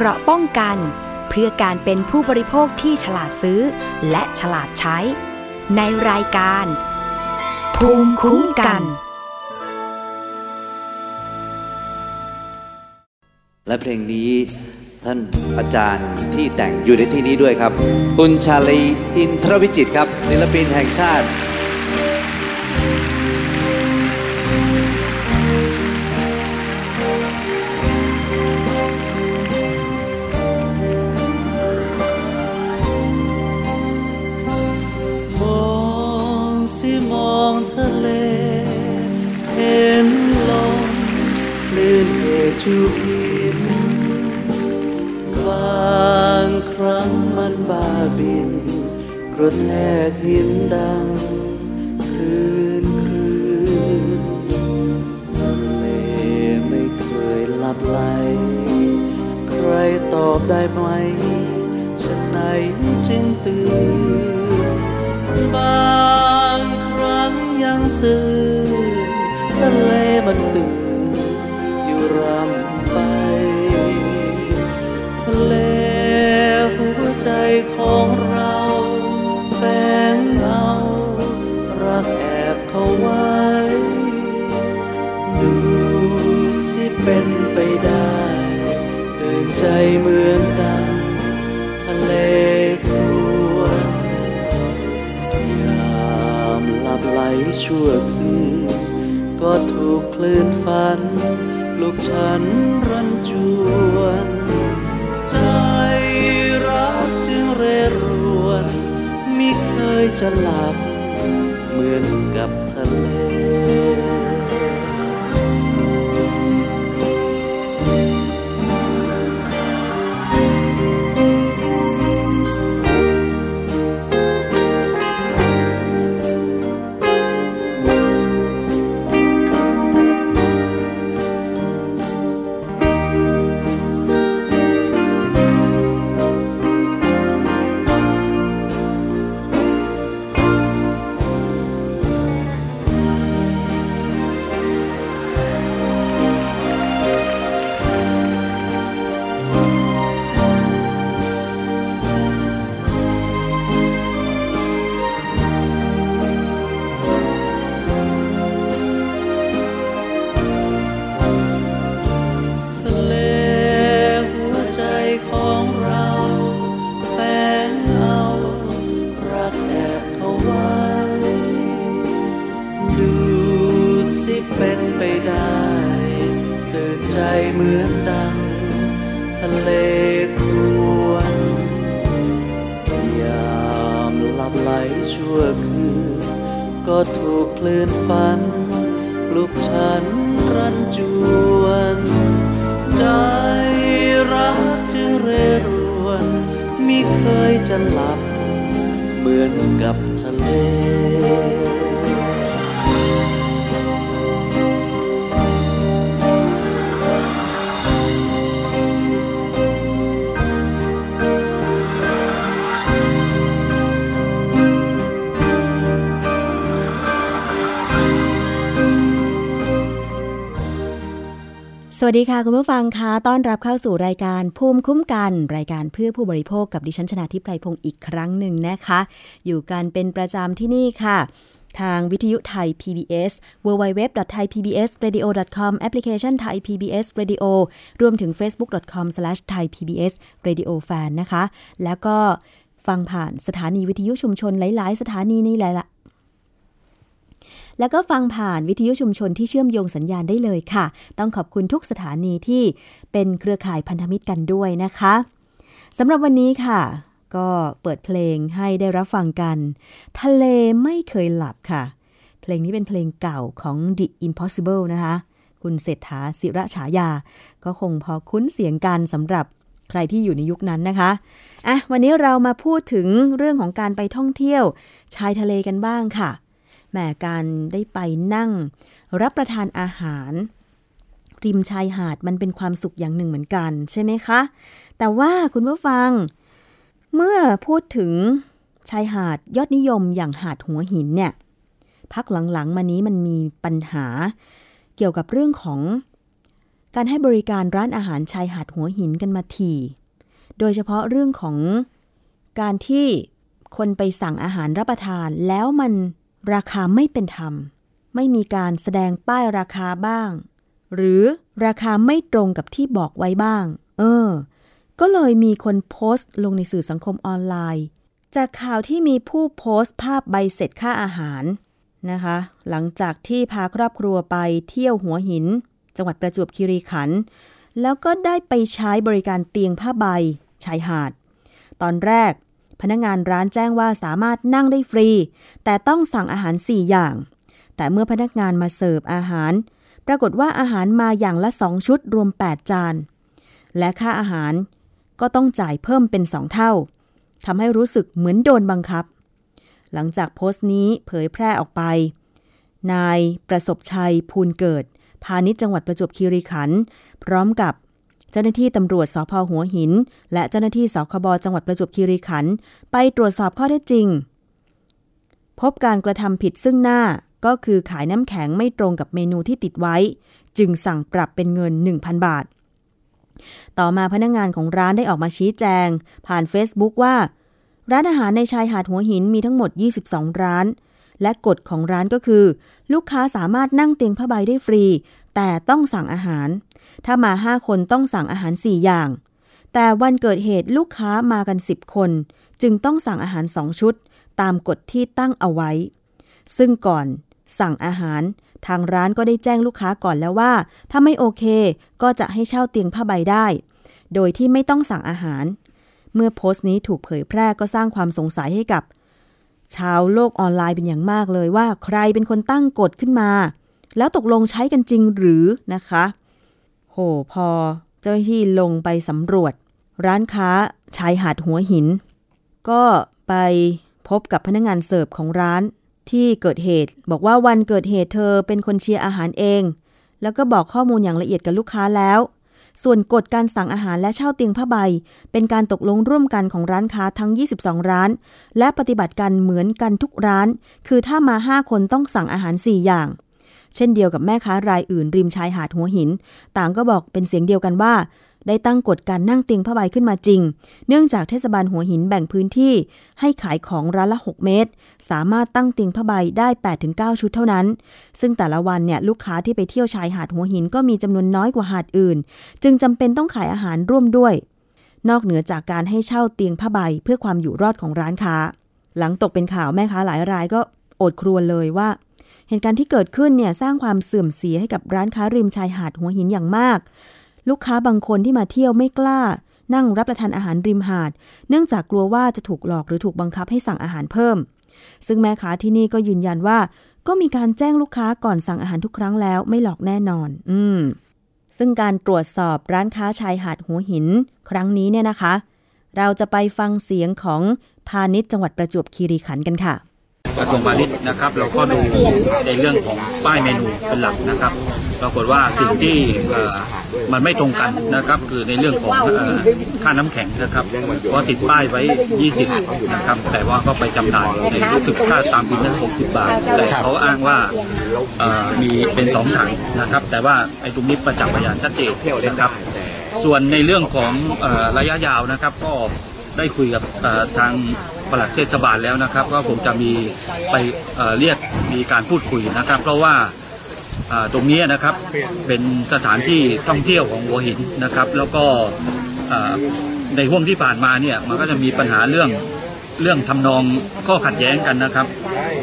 เกราะป้องกัน เพื่อการเป็นผู้บริโภคที่ฉลาดซื้อ และฉลาดใช้ ในรายการ ภูมิคุ้มกัน และเพลงนี้ท่านอาจารย์ที่แต่งอยู่ในที่นี้ด้วยครับ คุณชาลีอินทรวิจิตครับ ศิลปินแห่งชาติุกินบางครั้งมันบาบิน กระแทกหินดังคลื่นคลื่นทะเลไม่เคยหลับไหล ใครตอบได้ไหมฉันไหนจึงตื่นบางครั้งยังซื่อทะเลมันตื่น ใจของเราแฝงเอารักแอบเขาไว้ดูสิเป็นไปได้ตื่นใจเหมือนดังทะเลครวญยามหลับไหลชั่วคืนก็ถูกคลื่นฝันลุกฉันรันจวนใจ มิเคยจะหลับ เหมือนกับ เคยจะหลับเหมือนกับทะเล สวัสดีค่ะ คุณผู้ฟังคะต้อนรับเข้าสู่รายการภูมิคุ้มกัน รายการเพื่อผู้บริโภคกับดิฉันชนะทิพไพรพงศ์อีกครั้งหนึ่งนะคะ อยู่กันเป็นประจำที่นี่ค่ะ ทางวิทยุไทย PBS www.thaipbsradio.com แอปพลิเคชัน Thai PBS Radio รวมถึง facebook.com/thaipbsradiofan นะคะ แล้วก็ฟังผ่านสถานีวิทยุชุมชนหลาย ๆ สถานีนี่แหละ แล้วก็ฟังผ่านวิทยุชุมชนที่เชื่อมโยงสัญญาณได้เลยค่ะ ต้องขอบคุณทุกสถานีที่เป็นเครือข่ายพันธมิตรกันด้วยนะคะสำหรับวันนี้ค่ะ ก็เปิดเพลงให้ได้รับฟังกัน ทะเลไม่เคยหลับค่ะ เพลงนี้เป็นเพลงเก่าของ The Impossible นะคะ คุณเศรษฐาศิระฉายา ก็คงพอคุ้นเสียงกันสำหรับใครที่อยู่ในยุคนั้นนะคะ อะ วันนี้เรามาพูดถึงเรื่องของการไปท่องเที่ยว ชายทะเลกันบ้างค่ะ แหมการได้ไปนั่ง รับประทานอาหาร ริมชายหาดมันเป็นความสุขอย่างหนึ่งเหมือนกันใช่ไหมคะ แต่ว่าคุณผู้ฟัง เมื่อพูดถึงชายหาดยอดนิยมอย่างหาดหัวหินเนี่ย พักหลังๆมานี้มันมีปัญหา เกี่ยวกับเรื่องของ การให้บริการร้านอาหารชายหาดหัวหินกันมาทีโดยเฉพาะเรื่องของการที่คนไปสั่งอาหารรับประทานแล้วมัน ราคาไม่เป็นธรรม ไม่มีการแสดงป้ายราคาบ้าง หรือราคาไม่ตรงกับที่บอกไว้บ้าง เออ ก็เลยมีคนโพสต์ลงในสื่อสังคมออนไลน์ จากข่าวที่มีผู้โพสต์ภาพใบเสร็จค่าอาหารนะคะ หลังจากที่พาครอบครัวไปเที่ยวหัวหิน จังหวัดประจวบคีรีขันธ์แล้วก็ได้ไปใช้บริการเตียงผ้าใบชายหาด ตอนแรก พนักงานร้านแจ้งว่าสามารถนั่งได้ฟรี แต่ต้องสั่งอาหาร 4 อย่าง แต่เมื่อพนักงานมาเสิร์ฟอาหาร ปรากฏว่าอาหารมาอย่างละ 2 ชุดรวม 8 จาน และค่าอาหารก็ต้องจ่ายเพิ่มเป็น 2 เท่าทำให้รู้สึกเหมือนโดนบังคับ หลังจากโพสต์นี้เผยแพร่ออกไป นายประสบชัยภูลเกิด พาณิชย์จังหวัดประจวบคีรีขันธ์พร้อมกับ เจ้าหน้าที่ตำรวจสพหัวหิน และเจ้าหน้าที่สคบจังหวัดประจวบคีรีขันธ์ไปตรวจสอบข้อเท็จจริง พบการกระทำผิดซึ่งหน้าก็คือขายน้ำแข็งไม่ตรงกับเมนูที่ติดไว้ จึงสั่งปรับเป็นเงิน 1,000 บาท ต่อมาพนักงงานของร้านได้ออกมาชี้แจง ผ่าน Facebook ว่า ร้านอาหารในชายหาดหัวหินมีทั้งหมด 22 ร้าน และกฎของร้านก็คือ ลูกค้าสามารถนั่งเตียงผ้าใบได้ฟรี แต่ต้องสั่งอาหาร ถ้ามา 5 คนต้องสั่งอาหาร 4 อย่าง แต่วันเกิดเหตุลูกค้ามากัน 10 คน จึงต้องสั่งอาหาร 2 ชุด ตามกฎที่ตั้งเอาไว้ ซึ่งก่อนสั่งอาหาร ทางร้านก็ได้แจ้งลูกค้าก่อนแล้วว่า ถ้าไม่โอเคก็จะให้เช่าเตียงผ้าใบได้ โดยที่ไม่ต้องสั่งอาหาร เมื่อโพสต์นี้ถูกเผยแพร่ก็สร้างความสงสัยให้กับ ชาวโลกออนไลน์เป็นอย่างมากเลยว่าใครเป็นคนตั้งกฎขึ้นมา แล้วตกลงใช้กันจริงหรือนะคะ โหพอเจ้าหน้าที่ลงไปสำรวจ ร้านค้าชายหาดหัวหิน ก็ไปพบกับพนักงงานเสิร์ฟของร้านที่เกิดเหตุ บอกว่าวันเกิดเหตุเธอเป็นคนเชียร์อาหารเอง แล้วก็บอกข้อมูลอย่างละเอียดกับลูกค้าแล้ว ส่วนกฎการสั่งอาหารและเช่าเตียงผ้าใบ เป็นการตกลงร่วมกันของร้านค้าทั้ง 22 ร้าน และปฏิบัติกันเหมือนกันทุกร้าน คือถ้ามา 5 คนต้องสั่งอาหาร 4 อย่าง เช่นเดียวกับแม่ค้ารายอื่นริมชายหาดหัวหิน ต่างก็บอกเป็นเสียงเดียวกันว่า ได้ตั้งกฎการนั่งเตียงผ้าใบขึ้นมาจริง เนื่องจากเทศบาลหัวหินแบ่งพื้นที่ให้ขายของร้านละ 6 เมตร สามารถตั้งเตียงผ้าใบได้ 8-9 ชุดเท่านั้น ซึ่งแต่ละวันเนี่ยลูกค้าที่ไปเที่ยวชายหาดหัวหินก็มีจำนวนน้อยกว่าหาดอื่น จึงจำเป็นต้องขายอาหารร่วมด้วย นอกเหนือจากการให้เช่าเตียงผ้าใบเพื่อความอยู่รอดของร้านค้า หลังตกเป็นข่าวแม่ค้าหลายรายก็อดครวญเลยว่าเหตุการณ์ที่เกิดขึ้นเนี่ยสร้างความเสื่อมเสียให้กับร้านค้าริมชายหาดหัวหินอย่างมาก ลูกค้าบางคนที่มาเที่ยวไม่กล้า นั่งรับประทานอาหารริมหาด เนื่องจากกลัวว่าจะถูกหลอกหรือถูกบังคับให้สั่งอาหารเพิ่ม ซึ่งแม่ค้าที่นี่ก็ยืนยันว่า ก็มีการแจ้งลูกค้าก่อนสั่งอาหารทุกครั้งแล้วไม่หลอกแน่นอน อืม ซึ่งการตรวจสอบร้านค้าชายหาดหัวหิน ครั้งนี้เนี่ยนะคะ เราจะไปฟังเสียงของพาณิชย์จังหวัดประจวบคีรีขันธ์กันค่ะ กระทรวงพาณิชย์นะครับ เราก็ดูในเรื่องของป้ายเมนูเป็นหลักนะครับปรากฏว่าสิ่งที่มันไม่ตรงกันนะครับ คือในเรื่องของค่าน้ำแข็งนะครับก็ติดป้ายไว้ 20 นะครับ แต่ว่าก็ไปจำหน่ายในรู้สึกค่าตามบินนั้น 60 บาท แต่เขาอ้างว่ามีเป็นสองถังนะครับ แต่ว่าไอ้ตรงนี้ประจักษ์พยานชัดเจนนะครับ ส่วนในเรื่องของระยะยาวนะครับก็ ได้คุยกับทางปลัดเทศบาลแล้วนะครับ ก็คงจะมีไปเรียกมีการพูดคุยนะครับ เพราะว่าตรงนี้นะครับเป็นสถานที่ท่องเที่ยวของหัวหินนะครับ แล้วก็ในห่วงที่ผ่านมาเนี่ยมันก็จะมีปัญหาเรื่องเรื่องทำนองข้อขัดแย้งกันนะครับ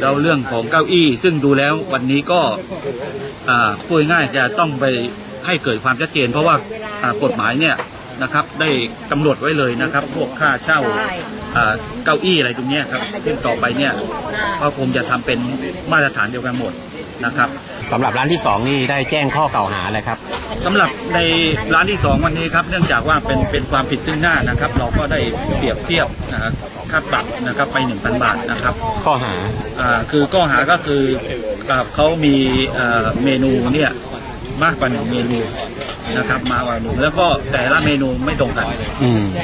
แล้วเรื่องของเก้าอี้ ซึ่งดูแล้ววันนี้ก็พูดง่ายจะต้องไปให้เกิดความชัดเจน เพราะว่ากฎหมายเนี่ย นะครับ ได้กำหนดไว้เลยนะครับ พวกค่าเช่าเก้าอี้อะไรตรงนี้ครับซึ่งต่อไปเนี่ยก็คงจะทำเป็นมาตรฐานเดียวกันหมดนะครับสำหรับร้านที่สองนี่ได้แจ้งข้อกล่าวหาอะไรครับสำหรับในร้านที่สองวันนี้ครับ เนื่องจากว่าเป็นเป็นความผิดซึ่งหน้านะครับ เราก็ได้เปรียบเทียบค่าปรับนะครับไปหนึ่งพันบาทนะครับ ข้อหาอ่าคือข้อหาก็คือเขามีเมนูเนี่ยมากกว่าหนึ่งเมนู นะครับมาวันหนึ่งแล้วก็แต่ละเมนูไม่ตรงกัน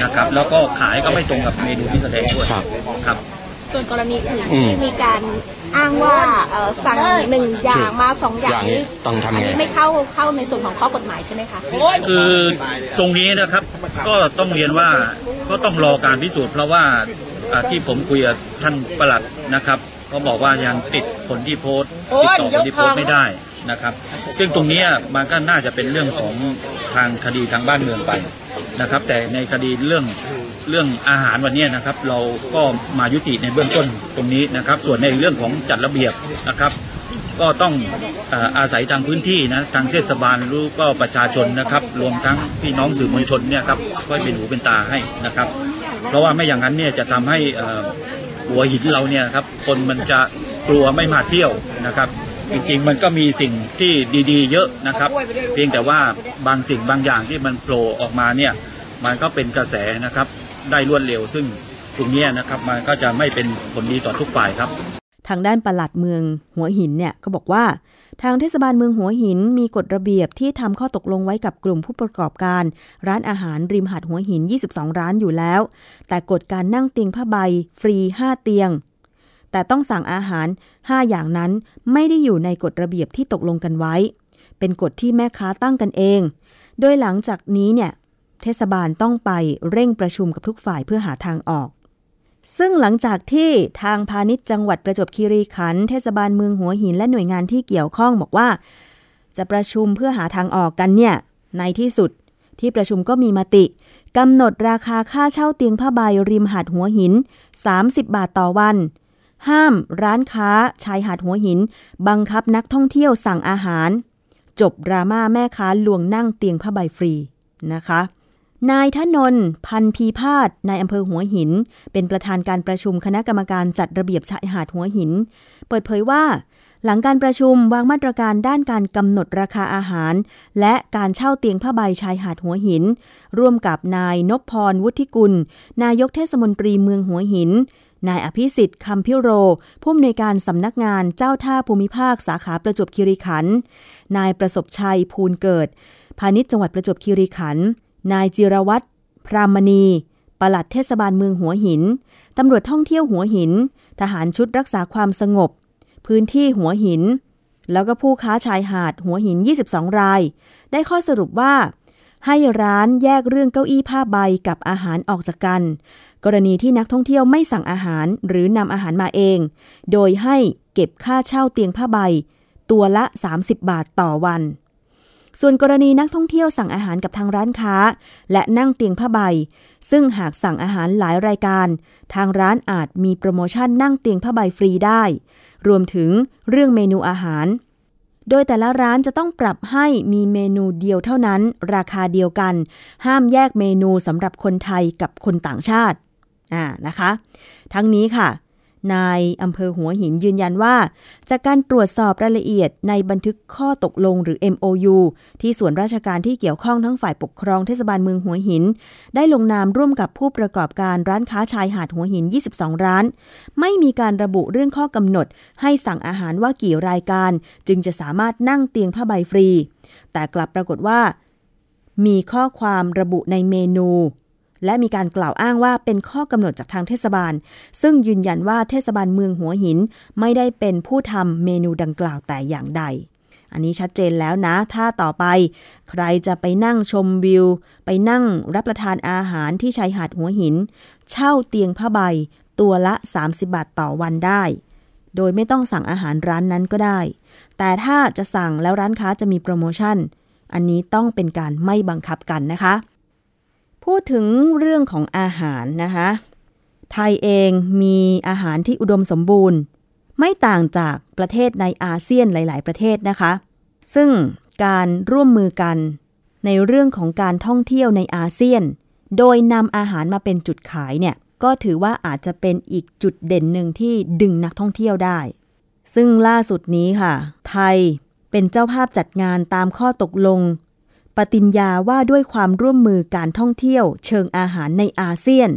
นะครับ แล้วก็ขายก็ไม่ตรงกับเมนูที่แสดงด้วยครับ ครับ ส่วนกรณีอื่นอืมที่มีการอ้างว่าเอ่อสั่งหนึ่งอย่างมาสองอย่างอย่างนี้นี้ต้องทำไงอันี้ไม่เข้าเข้าในส่วนของข้อกฎหมายใช่ไหมคะ คือตรงนี้นะครับก็ต้องเรียนว่าก็ต้องรอการพิสูจน์เพราะว่าอ่าที่ผมคุยกับท่านประหลัดนะครับ ก็บอกว่ายังติดคนที่โพสต์ติดต่อคนที่โพสต์ไม่ได้ นะครับ ซึ่งตรงนี้มันก็น่าจะเป็นเรื่องของทางคดีทางบ้านเมืองไปนะครับ แต่ในคดีเรื่องเรื่องอาหารวันนี้นะครับ เราก็มายุติในเบื้องต้นตรงนี้นะครับ ส่วนในเรื่องของจัดระเบียบนะครับ ก็ต้องอาศัยทางพื้นที่นะทางเทศบาลรู้ก็ประชาชนนะครับ รวมทั้งพี่น้องสื่อมวลชนเนี่ยครับค่อยเป็นหูเป็นตาให้นะครับ เพราะว่าไม่อย่างนั้นเนี่ยจะทำให้หัวหินเราเนี่ยครับคนมันจะกลัวไม่มาเที่ยวนะครับ จริง ๆ มันก็มีสิ่งที่ดีๆ เยอะนะครับ เพียงแต่ว่าบางสิ่งบางอย่างที่มันโผล่ออกมาเนี่ยมันก็เป็นกระแสนะครับได้รวดเร็ว ซึ่งตรงนี้นะครับมันก็จะไม่เป็นผลดีต่อทุกฝ่ายครับ ทางด้านปลัดเมืองหัวหินเนี่ยก็บอกว่า ทางเทศบาลเมืองหัวหินมีกฎระเบียบที่ทำข้อตกลงไว้กับกลุ่มผู้ประกอบการ ร้านอาหารริมหาดหัวหิน 22 ร้านอยู่แล้ว แต่กฎการนั่งเตียงผ้าใบ ฟรี 5 เตียง แต่ต้องสั่งอาหาร 5 อย่างนั้นไม่ได้อยู่ในกฎระเบียบที่ตกลงกันไว้ เป็นกฎที่แม่ค้าตั้งกันเอง โดยหลังจากนี้เนี่ยเทศบาลต้องไปเร่งประชุมกับทุกฝ่ายเพื่อหาทางออก ซึ่งหลังจากที่ทางพาณิชย์จังหวัดประจวบคีรีขันธ์เทศบาลเมืองหัวหินและหน่วยงานที่เกี่ยวข้องบอกว่า จะประชุมเพื่อหาทางออกกันเนี่ยในที่สุดที่ประชุมก็มีมติกำหนดราคาค่าเช่าเตียงผ้าใบริมหาดหัวหิน 30 บาทต่อวัน ห้ามร้านค้าชายหาดหัวหิน บังคับนักท่องเที่ยวสั่งอาหาร จบดราม่าแม่ค้าลวงนั่งเตียงผ้าใบฟรีนะคะ นายทนนพันพีพาดนายอำเภอหัวหิน เป็นประธานการประชุมคณะกรรมการจัดระเบียบชายหาดหัวหิน เปิดเผยว่าหลังการประชุมวางมาตรการด้านการกำหนดราคาอาหาร และการเช่าเตียงผ้าใบชายหาดหัวหิน ร่วมกับนายนพพรวุฒิกุล นายกเทศมนตรีเมืองหัวหิน นายอภิสิทธิ์คำพิโร ผู้อำนวยการสำนักงานเจ้าท่าภูมิภาคสาขาประจวบคีรีขันธ์นายประสบชัยภูลเกิด พาณิชย์จังหวัดประจวบคีรีขันธ์นายจิรวัตรพรามณีปลัดเทศบาลเมืองหัวหิน ตำรวจท่องเที่ยวหัวหิน ทหารชุดรักษาความสงบ พื้นที่หัวหิน แล้วก็ผู้ค้าชายหาดหัวหิน 22 ราย ได้ข้อสรุปว่า ให้ร้านแยกเรื่องเก้าอี้ผ้าใบกับอาหารออกจากกัน กรณีที่นักท่องเที่ยวไม่สั่งอาหารหรือนำอาหารมาเอง โดยให้เก็บค่าเช่าเตียงผ้าใบ ตัวละ 30 บาทต่อวัน ส่วนกรณีนักท่องเที่ยวสั่งอาหารกับทางร้านค้า และนั่งเตียงผ้าใบ ซึ่งหากสั่งอาหารหลายรายการ ทางร้านอาจมีโปรโมชั่นนั่งเตียงผ้าใบฟรีได้ รวมถึงเรื่องเมนูอาหาร โดยแต่ละร้านจะต้องปรับให้มีเมนูเดียวเท่านั้น ราคาเดียวกัน ห้ามแยกเมนูสำหรับคนไทยกับคนต่างชาติ อ่านะคะ ทั้งนี้ค่ะ นายอำเภอหัวหินยืนยันว่า จากการตรวจสอบรายละเอียดในบันทึกข้อตกลงหรือ MOU ที่ส่วนราชการที่เกี่ยวข้องทั้งฝ่ายปกครองเทศบาลเมืองหัวหิน ได้ลงนามร่วมกับผู้ประกอบการร้านค้าชายหาดหัวหิน 22 ร้าน ไม่มีการระบุเรื่องข้อกำหนด ให้สั่งอาหารว่ากี่รายการ จึงจะสามารถนั่งเตียงผ้าใบฟรี แต่กลับปรากฏว่ามีข้อความระบุในเมนู และมีการกล่าวอ้างว่าเป็นข้อกำหนดจากทางเทศบาล ซึ่งยืนยันว่าเทศบาลเมืองหัวหินไม่ได้เป็นผู้ทำเมนูดังกล่าวแต่อย่างใด อันนี้ชัดเจนแล้วนะ ถ้าต่อไป ใครจะไปนั่งชมวิว ไปนั่งรับประทานอาหารที่ชายหาดหัวหิน เช่าเตียงผ้าใบ ตัวละ 30 บาทต่อวันได้ โดยไม่ต้องสั่งอาหารร้านนั้นก็ได้ แต่ถ้าจะสั่งแล้วร้านค้าจะมีโปรโมชั่น อันนี้ต้องเป็นการไม่บังคับกันนะคะ พูดถึงเรื่องของอาหารนะคะ ไทยเองมีอาหารที่อุดมสมบูรณ์ ไม่ต่างจากประเทศในอาเซียนหลาย ๆ ประเทศนะคะ ซึ่งการร่วมมือกันในเรื่องของการท่องเที่ยวในอาเซียน โดยนำอาหารมาเป็นจุดขายเนี่ย ก็ถือว่าอาจจะเป็นอีกจุดเด่นหนึ่งที่ดึงนักท่องเที่ยวได้ ซึ่งล่าสุดนี้ค่ะ ไทยเป็นเจ้าภาพจัดงานตามข้อตกลง ปฏิญญาว่าด้วยความร่วมมือการท่องเที่ยว เชิงอาหารในอาเซียน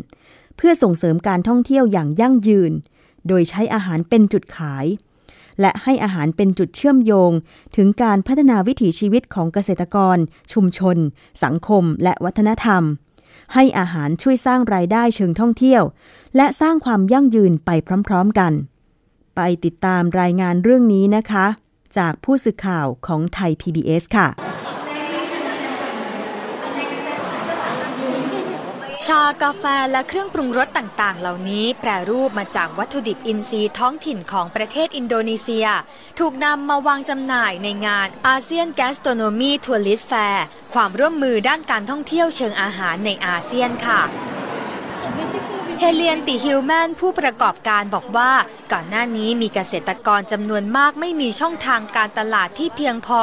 เพื่อส่งเสริมการท่องเที่ยวอย่างยั่งยืน โดยใช้อาหารเป็นจุดขาย และให้อาหารเป็นจุดเชื่อมโยง ถึงการพัฒนาวิถีชีวิตของเกษตรกร ชุมชน สังคม และวัฒนธรรม ให้อาหารช่วยสร้างรายได้เชิงท่องเที่ยว และสร้างความยั่งยืนไปพร้อมๆกัน ไปติดตามรายงานเรื่องนี้นะคะ จากผู้สื่อข่าวของไทย PBS ค่ะ ชากาแฟและเครื่องปรุงรสต่างๆ เหล่านี้แปรรูปมาจากวัตถุดิบอินทรีย์ท้องถิ่นของประเทศอินโดนีเซีย ถูกนำมาวางจำหน่ายในงาน ASEAN Gastronomy Tourism Fair ความร่วมมือด้านการท่องเที่ยวเชิงอาหารในอาเซียนค่ะ ฮเลียนติฮิลแมนผู้ประกอบการบอกว่า ก่อนหน้านี้มีเกษตรกรจำนวนมากไม่มีช่องทางการตลาดที่เพียงพอ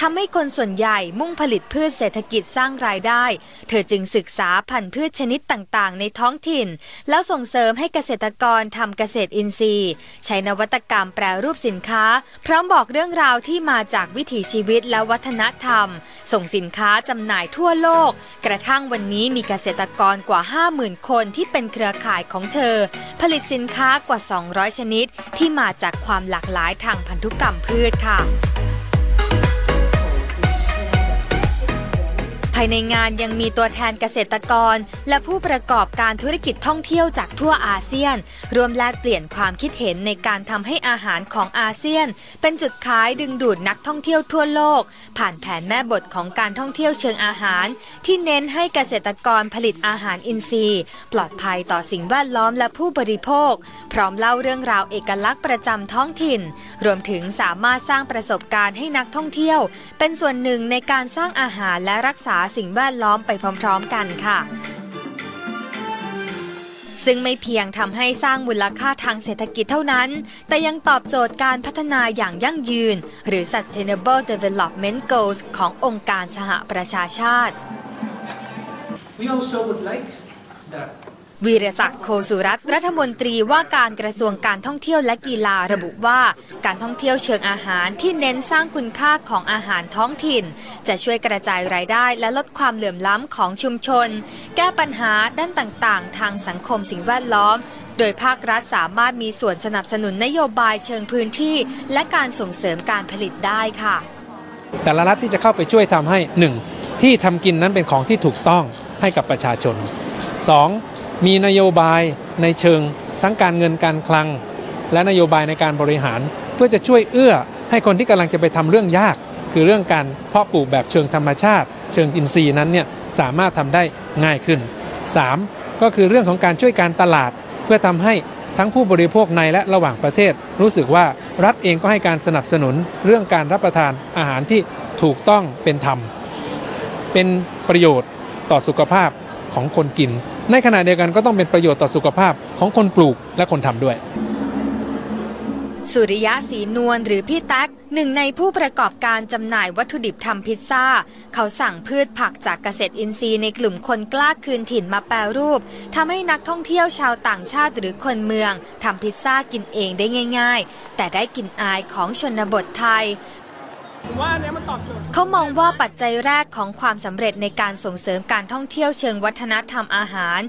ทำให้คนส่วนใหญ่มุ่งผลิตพืชเศรษฐกิจสร้างรายได้ เธอจึงศึกษาพันธุ์พืชชนิดต่างๆ ในท้องถิ่น แล้วส่งเสริมให้เกษตรกรทำเกษตรอินทรีย์ ใช้นวัตกรรมแปรรูปสินค้า พร้อมบอกเรื่องราวที่มาจากวิถีชีวิตและวัฒนธรรม ส่งสินค้าจำหน่ายทั่วโลก กระทั่งวันนี้มีเกษตรกรกว่า 50,000 คนที่เป็นเครือข่ายของเธอ ผลิตสินค้ากว่า 200 ชนิด ที่มาจากความหลากหลายทางพันธุกรรมพืชค่ะ ภายในงานยังมีตัวแทนเกษตรกร และผู้ประกอบการธุรกิจท่องเที่ยวจากทั่วอาเซียน รวมแลกเปลี่ยนความคิดเห็นในการทำให้อาหารของอาเซียน เป็นจุดขายดึงดูดนักท่องเที่ยวทั่วโลก ผ่านแผนแม่บทของการท่องเที่ยวเชิงอาหาร ที่เน้นให้เกษตรกรผลิตอาหารอินทรีย์ ปลอดภัยต่อสิ่งแวดล้อมและผู้บริโภค พร้อมเล่าเรื่องราวเอกลักษณ์ประจำท้องถิ่น รวมถึงสามารถสร้างประสบการณ์ให้นักท่องเที่ยว เป็นส่วนหนึ่งในการสร้างอาหารและรักษาสิ่งแวดล้อมไปพร้อมๆกันค่ะ ซึ่งไม่เพียงทำให้สร้างมูลค่าทางเศรษฐกิจเท่านั้น แต่ยังตอบโจทย์การพัฒนาอย่างยั่งยืน หรือ Sustainable Development Goals ขององค์การสหประชาชาติ We also would like วีรศักดิ์โคสุรัตน์รัฐมนตรีว่าการกระทรวงการท่องเที่ยวและกีฬาระบุว่า การท่องเที่ยวเชิงอาหารที่เน้นสร้างคุณค่าของอาหารท้องถิ่น จะช่วยกระจายรายได้และลดความเหลื่อมล้ำของชุมชน แก้ปัญหาด้านต่างๆ ทางสังคมสิ่งแวดล้อม โดยภาครัฐสามารถมีส่วนสนับสนุนนโยบายเชิงพื้นที่ และการส่งเสริมการผลิตได้ค่ะ แต่ละรัฐที่จะเข้าไปช่วยทำให้หนึ่งที่ทำกินนั้นเป็นของที่ถูกต้องให้กับประชาชน 2. มีนโยบายในเชิงทั้งการเงินการคลัง และนโยบายในการบริหาร เพื่อจะช่วยเอื้อให้คนที่กำลังจะไปทำเรื่องยาก คือเรื่องการเพาะปลูกแบบเชิงธรรมชาติ เชิงอินทรีย์นั้นเนี่ยสามารถทำได้ง่ายขึ้น 3. ก็คือเรื่องของการช่วยการตลาด เพื่อทำให้ทั้งผู้บริโภคในและระหว่างประเทศ รู้สึกว่ารัฐเองก็ให้การสนับสนุนเรื่องการรับประทานอาหารที่ถูกต้องเป็นธรรม เป็นประโยชน์ต่อสุขภาพของคนกิน ในขณะเดียวกันก็ต้องเป็นประโยชน์ต่อสุขภาพของคนปลูกและคนทำด้วย สุริยะศรีนวลหรือพี่แท็กหนึ่งในผู้ประกอบการจำหน่ายวัตถุดิบทำพิซซ่า เขาสั่งพืชผักจากเกษตรอินทรีย์ในกลุ่มคนกล้าคืนถิ่นมาแปรรูปทำให้นักท่องเที่ยวชาวต่างชาติหรือคนเมืองทำพิซซ่ากินเองได้ง่าย ๆ แต่ได้กลิ่นอายของชนบทไทย เนี้ยมันตอบโจทย์เขามองว่าปัจจัยแรกของความสำเร็จในการส่งเสริมการท่องเที่ยวเชิงวัฒนธรรมอาหาร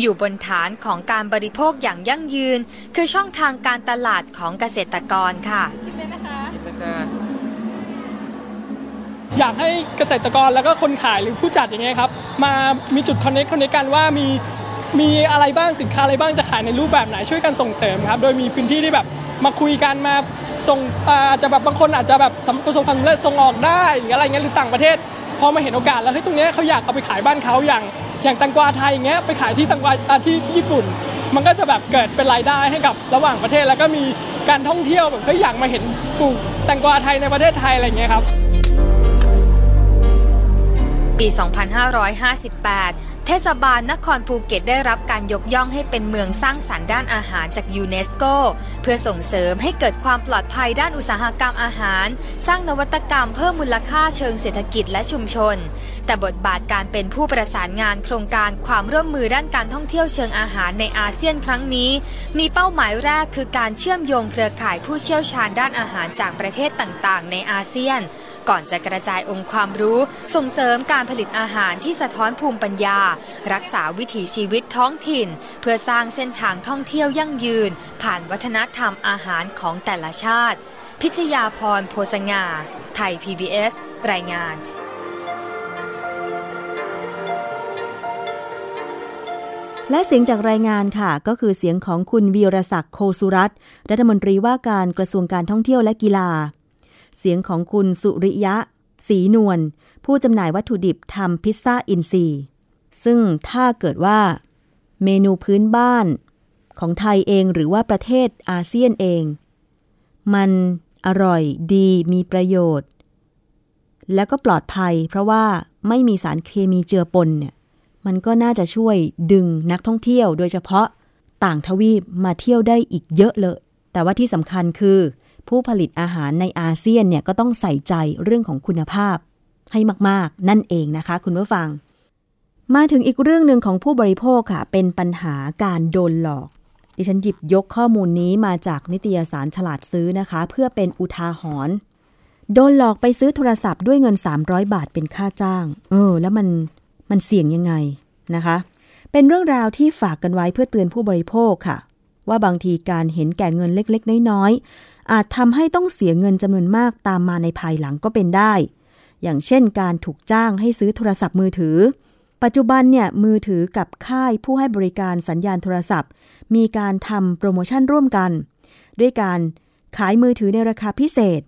อยู่บนฐานของการบริโภคอย่างยั่งยืน คือช่องทางการตลาดของเกษตรกรค่ะ อยากให้เกษตรกรแล้วก็คนขายหรือผู้จัดอย่างเงี้ยครับ มามีจุดคอนเนคคอนเนคกันว่ามีมีอะไรบ้างสินค้าอะไรบ้างจะขายในรูปแบบไหนช่วยกันส่งเสริมครับ โดยมีพื้นที่ที่แบบ มาคุยกันมาส่งอาจจะแบบบางคนอาจจะแบบสำประสบความสำเร็จส่งออกได้หรืออะไรเงี้ยหรือต่างประเทศพอมาเห็นโอกาสแล้วที่ตรงเนี้ยเขาอยากเอาไปขายบ้านเขาอย่างอย่างแตังกวาไทยอย่างเงี้ยไปขายที่แตังกวาที่ญี่ปุ่น มันก็จะแบบเกิดเป็นรายได้ให้กับระหว่างประเทศแล้วก็มีการท่องเที่ยวแบบเฮ้ยอยากมาเห็นปลูกแตงกวาไทยในประเทศไทยอะไรเงี้ยครับปี 2558 เทศบาลนครภูเก็ตได้รับการยกย่องให้เป็นเมืองสร้างสรรค์ด้านอาหารจากยูเนสโก เพื่อส่งเสริมให้เกิดความปลอดภัยด้านอุตสาหกรรมอาหาร สร้างนวัตกรรมเพิ่มมูลค่าเชิงเศรษฐกิจและชุมชน แต่บทบาทการเป็นผู้ประสานงานโครงการความร่วมมือด้านการท่องเที่ยวเชิงอาหารในอาเซียนครั้งนี้ มีเป้าหมายแรกคือการเชื่อมโยงเครือข่ายผู้เชี่ยวชาญด้านอาหารจากประเทศต่างๆ ในอาเซียน ก่อนจะกระจายองค์ความรู้ ส่งเสริมการผลิตอาหารที่สะท้อนภูมิปัญญารักษาวิถีชีวิตท้องถิ่น เพื่อสร้างเส้นทางท่องเที่ยวยั่งยืน ผ่านวัฒนธรรมอาหารของแต่ละชาติ พิชยาพรโพสงา ไทย PBS รายงานและเสียงจากรายงานค่ะ ก็คือเสียงของคุณวีรศักดิ์โคสุรัตน์รัฐมนตรีว่าการกระทรวงการท่องเที่ยวและกีฬา เสียงของคุณสุริยะศรีนวลผู้จำหน่ายวัตถุดิบทำพิซซ่าอินซี ซึ่งถ้าเกิดว่าเมนูพื้นบ้านของไทยเองหรือว่าประเทศอาเซียนเอง มันอร่อยดีมีประโยชน์ แล้วก็ปลอดภัย เพราะว่าไม่มีสารเคมีเจือปนเนี่ยมันก็น่าจะช่วยดึงนักท่องเที่ยวโดยเฉพาะต่างทวีปมาเที่ยวได้อีกเยอะเลย แต่ว่าที่สำคัญคือ ผู้ผลิตอาหารในอาเซียนเนี่ยก็ต้องใส่ใจเรื่องของคุณภาพให้มาก ๆ นั่นเองนะคะ คุณผู้ฟัง มาถึงอีกเรื่องหนึ่งของผู้บริโภคค่ะ เป็นปัญหาการโดนหลอก ดิฉันหยิบยกข้อมูลนี้มาจากนิตยสารฉลาดซื้อนะคะ เพื่อเป็นอุทาหรณ์โดนหลอกไปซื้อโทรศัพท์ด้วยเงิน 300 บาทเป็นค่าจ้าง เออ แล้วมันมันเสี่ยงยังไงนะคะ เป็นเรื่องราวที่ฝากกันไว้เพื่อเตือนผู้บริโภคค่ะ ว่าบางทีการเห็นแก่เงินเล็กๆ น้อยๆ อาจทำให้ต้องเสียเงินจำนวนมากตามมาในภายหลังก็เป็นได้ อย่างเช่นการถูกจ้างให้ซื้อโทรศัพท์มือถือ ปัจจุบันเนี่ยมือถือกับค่ายผู้ให้บริการสัญญาณโทรศัพท์ มีการทำโปรโมชั่นร่วมกัน ด้วยการขายมือถือในราคาพิเศษ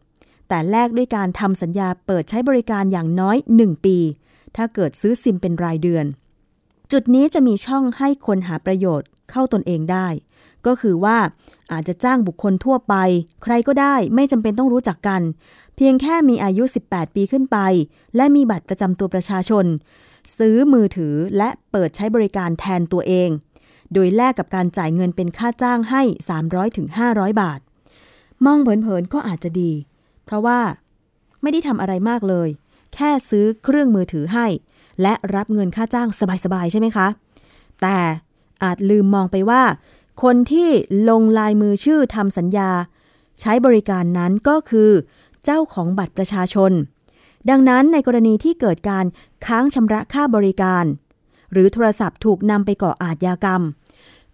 แต่แลกด้วยการทำสัญญาเปิดใช้บริการอย่างน้อย 1 ปี ถ้าเกิดซื้อซิมเป็นรายเดือน จุดนี้จะมีช่องให้คนหาประโยชน์เข้าตนเองได้ ก็คือว่าอาจจะจ้างบุคคลทั่วไป ใครก็ได้ไม่จำเป็นต้องรู้จักกัน เพียงแค่มีอายุ 18 ปีขึ้นไป และมีบัตรประจำตัวประชาชน ซื้อมือถือและเปิดใช้บริการแทนตัวเอง โดยแลกกับการจ่ายเงินเป็นค่าจ้างให้ 300-500 บาท มองเผินๆก็อาจจะดี เพราะว่าไม่ได้ทำอะไรมากเลย แค่ซื้อเครื่องมือถือให้ และรับเงินค่าจ้างสบายๆใช่ไหมคะ แต่อาจลืมมองไปว่า คนที่ลงลายมือชื่อทำสัญญา ใช้บริการนั้นก็คือ เจ้าของบัตรประชาชน ดังนั้นในกรณีที่เกิดการ ค้างชำระค่าบริการ หรือโทรศัพท์ถูกนำไปก่ออาชญากรรม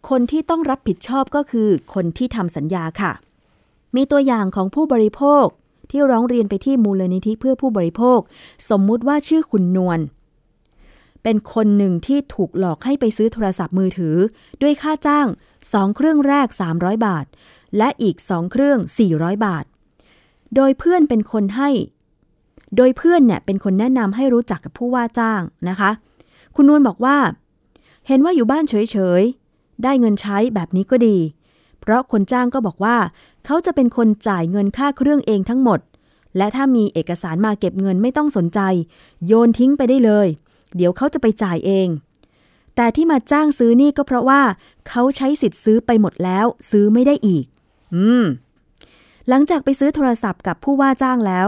คนที่ต้องรับผิดชอบก็คือคนที่ทำสัญญาค่ะ มีตัวอย่างของผู้บริโภคที่ร้องเรียนไปที่มูลนิธิเพื่อผู้บริโภค สมมุติว่าชื่อคุณนวลเป็นคนหนึ่งที่ถูกหลอกให้ไปซื้อโทรศัพท์มือถือ ด้วยค่าจ้าง 2 เครื่องแรก 300 บาท และอีก 2 เครื่อง 400 บาท โดยเพื่อนเป็นคนให้ โดยเพื่อนเนี่ยเป็นคนแนะนำให้รู้จักกับผู้ว่าจ้างนะคะ คุณนวลบอกว่า เห็นว่าอยู่บ้านเฉยๆ ได้เงินใช้แบบนี้ก็ดี เพราะคนจ้างก็บอกว่า เขาจะเป็นคนจ่ายเงินค่าเครื่องเองทั้งหมด และถ้ามีเอกสารมาเก็บเงินไม่ต้องสนใจ โยนทิ้งไปได้เลย เดี๋ยวเขาจะไปจ่ายเอง แต่ที่มาจ้างซื้อนี่ก็เพราะว่า เขาใช้สิทธิ์ซื้อไปหมดแล้ว ซื้อไม่ได้อีก อืมหลังจากไปซื้อโทรศัพท์กับผู้ว่าจ้างแล้ว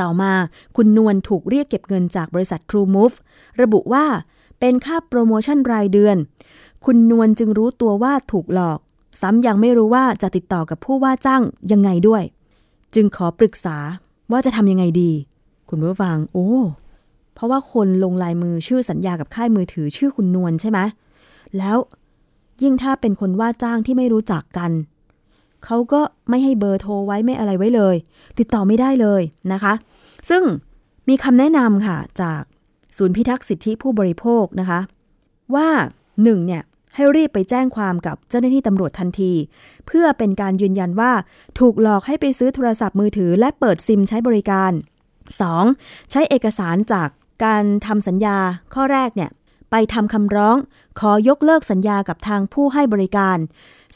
ต่อมา คุณนวลถูกเรียกเก็บเงินจากบริษัท True Move ระบุว่าเป็นค่าโปรโมชั่นรายเดือน คุณนวลจึงรู้ตัวว่าถูกหลอก ซ้ำยังไม่รู้ว่าจะติดต่อกับผู้ว่าจ้างยังไงด้วย จึงขอปรึกษาว่าจะทำยังไงดี คุณผู้ฟัง โอ้ เพราะว่าคนลงลายมือชื่อสัญญากับค่ายมือถือชื่อคุณนวลใช่ไหมแล้วยิ่งถ้าเป็นคนว่าจ้างที่ไม่รู้จักกัน เขาก็ไม่ให้เบอร์โทรไว้ไม่อะไรไว้เลย ติดต่อไม่ได้เลยนะคะ ซึ่งมีคำแนะนำค่ะ จากศูนย์พิทักษ์สิทธิผู้บริโภคนะคะ ว่าหนึ่งเนี่ยให้รีบไปแจ้งความกับเจ้าหน้าที่ตำรวจทันที เพื่อเป็นการยืนยันว่าถูกหลอกให้ไปซื้อโทรศัพท์มือถือ และเปิดซิมใช้บริการ 2. ใช้เอกสารจากการทำสัญญาข้อแรกเนี่ยไปทำคำร้อง ขอยกเลิกสัญญากับทางผู้ให้บริการ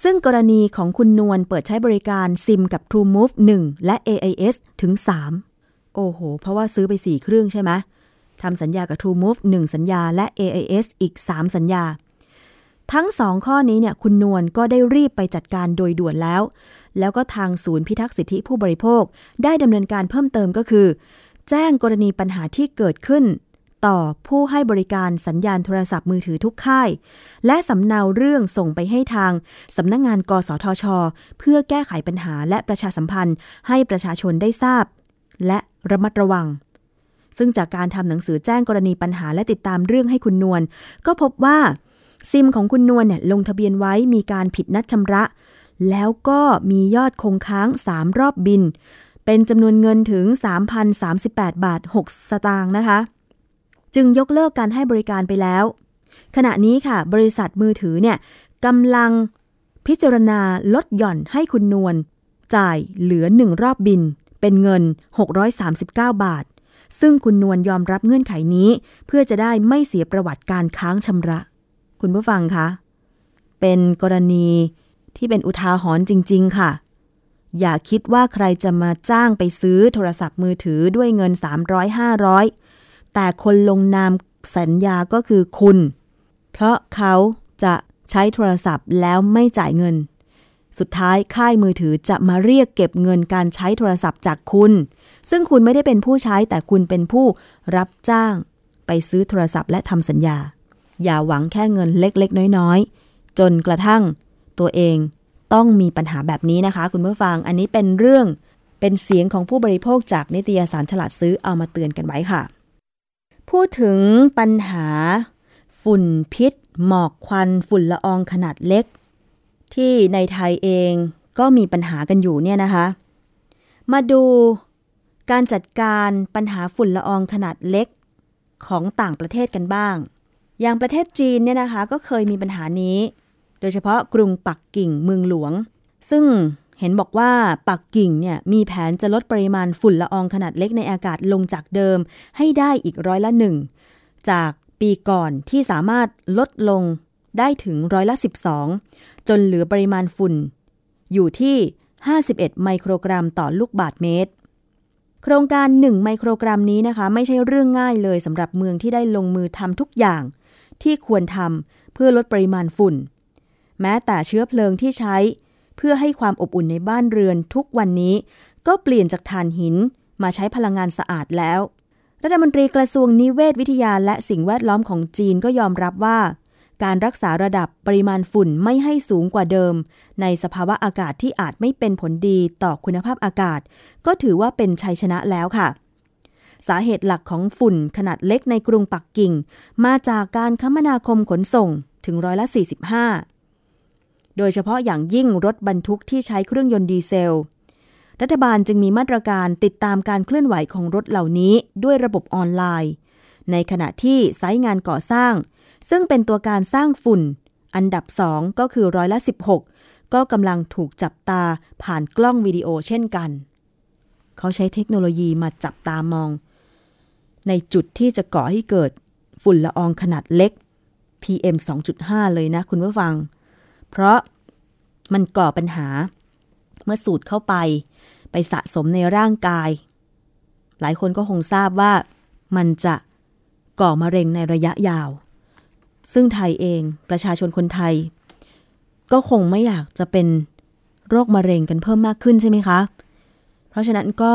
ซึ่งกรณีของคุณนวลเปิดใช้บริการซิมกับ TrueMove 1 และ AIS ถึง 3 โอ้โห เพราะว่าซื้อไป 4 เครื่องใช่ไหมทำสัญญากับ TrueMove 1 สัญญาและ AIS อีก 3 สัญญา ทั้ง 2 ข้อนี้เนี่ยคุณนวลก็ได้รีบไปจัดการโดยด่วนแล้ว แล้วก็ทางศูนย์พิทักษ์สิทธิผู้บริโภค ได้ดำเนินการเพิ่มเติมก็คือ แจ้งกรณีปัญหาที่เกิดขึ้น ต่อผู้ให้บริการสัญญาณโทรศัพท์มือถือทุกค่าย และสำเนาเรื่องส่งไปให้ทางสำนักงงานกสทช เพื่อแก้ไขปัญหาและประชาสัมพันธ์ให้ประชาชนได้ทราบ และระมัดระวัง ซึ่งจากการทำหนังสือแจ้งกรณีปัญหาและติดตามเรื่องให้คุณนวลก็พบว่าซิมของคุณนวลเนี่ยลงทะเบียนไว้มีการผิดนัดชำระ แล้วก็มียอดคงค้าง 3 รอบบิน เป็นจำนวนเงินถึง 3,038 บาท 6 สตางค์นะคะ จึงยกเลิกการให้บริการไปแล้ว ขณะนี้ค่ะ บริษัทมือถือเนี่ยกำลังพิจารณาลดหย่อนให้คุณนวลจ่ายเหลือหนึ่งรอบบิน เป็นเงิน 639 บาท ซึ่งคุณนวลยอมรับเงื่อนไขนี้ เพื่อจะได้ไม่เสียประวัติการค้างชำระ คุณผู้ฟังคะ เป็นกรณีที่เป็นอุทาหรณ์จริง ๆ ค่ะ อย่าคิดว่าใครจะมาจ้างไปซื้อโทรศัพท์มือถือด้วยเงิน 300-500 แต่คนลงนามสัญญาก็คือคุณ เพราะเขาจะใช้โทรศัพท์แล้วไม่จ่ายเงิน สุดท้ายค่ายมือถือจะมาเรียกเก็บเงินการใช้โทรศัพท์จากคุณ ซึ่งคุณไม่ได้เป็นผู้ใช้แต่คุณเป็นผู้รับจ้าง ไปซื้อโทรศัพท์และทำสัญญา อย่าหวังแค่เงินเล็กๆ น้อยๆ จนกระทั่งตัวเองต้องมีปัญหาแบบนี้นะคะ คุณผู้ฟัง อันนี้เป็นเรื่องเป็นเสียงของผู้บริโภคจากนิตยสารฉลาดซื้อเอามาเตือนกันไว้ค่ะ พูดถึงปัญหา ฝุ่นพิษ หมอกควันฝุ่นละอองขนาดเล็ก ที่ในไทยเองก็มีปัญหากันอยู่เนี่ยนะคะ มาดูการจัดการปัญหาฝุ่นละอองขนาดเล็กของต่างประเทศกันบ้าง อย่างประเทศจีนเนี่ยนะคะก็เคยมีปัญหานี้ โดยเฉพาะกรุงปักกิ่งเมืองหลวง ซึ่ง เห็นบอกว่าปักกิ่งเนี่ยมีแผนจะลดปริมาณฝุ่นละอองขนาดเล็กในอากาศลงจากเดิม ให้ได้อีกร้อยละหนึ่งจากปีก่อนที่สามารถลดลงได้ถึงร้อยละ 12 จนเหลือปริมาณฝุ่น อยู่ที่ 51 ไมโครกรัมต่อลูกบาทเมตร โครงการ 1 ไมโครกรัมนี้นะคะ ไม่ใช่เรื่องง่ายเลยสำหรับเมืองที่ได้ลงมือทำทุกอย่าง ที่ควรทำเพื่อลดปริมาณฝุ่น แม้แต่เชื้อเพลิงที่ใช้ เพื่อให้ความอบอุ่นในบ้านเรือนทุกวันนี้ ก็เปลี่ยนจากถ่านหินมาใช้พลังงานสะอาดแล้ว รัฐมนตรีกระทรวงนิเวศวิทยาและสิ่งแวดล้อมของจีนก็ยอมรับว่า การรักษาระดับปริมาณฝุ่นไม่ให้สูงกว่าเดิม ในสภาวะอากาศที่อาจไม่เป็นผลดีต่อคุณภาพอากาศ ก็ถือว่าเป็นชัยชนะแล้วค่ะสาเหตุหลักของฝุ่นขนาดเล็กในกรุงปักกิ่ง มาจากการคมนาคมขนส่งถึงร้อยละ 45 โดยเฉพาะอย่างยิ่งรถบรรทุกที่ใช้เครื่องยนต์ดีเซล รัฐบาลจึงมีมาตรการติดตามการเคลื่อนไหวของรถเหล่านี้ด้วยระบบออนไลน์ ในขณะที่ไซต์งานก่อสร้าง ซึ่งเป็นตัวการสร้างฝุ่น อันดับ 2 ก็คือร้อยละ 16 ก็กำลังถูกจับตาผ่านกล้องวิดีโอเช่นกัน เขาใช้เทคโนโลยีมาจับตามอง ในจุดที่จะก่อให้เกิดฝุ่นละอองขนาดเล็ก PM 2.5 เลยนะคุณผู้ฟัง เพราะมันก่อปัญหา เมื่อสูดเข้าไป ไปสะสมในร่างกาย หลายคนก็คงทราบว่ามันจะก่อมะเร็งในระยะยาว ซึ่งไทยเองประชาชนคนไทย ก็คงไม่อยากจะเป็นโรคมะเร็งกันเพิ่มมากขึ้นใช่ไหมคะ เพราะฉะนั้นก็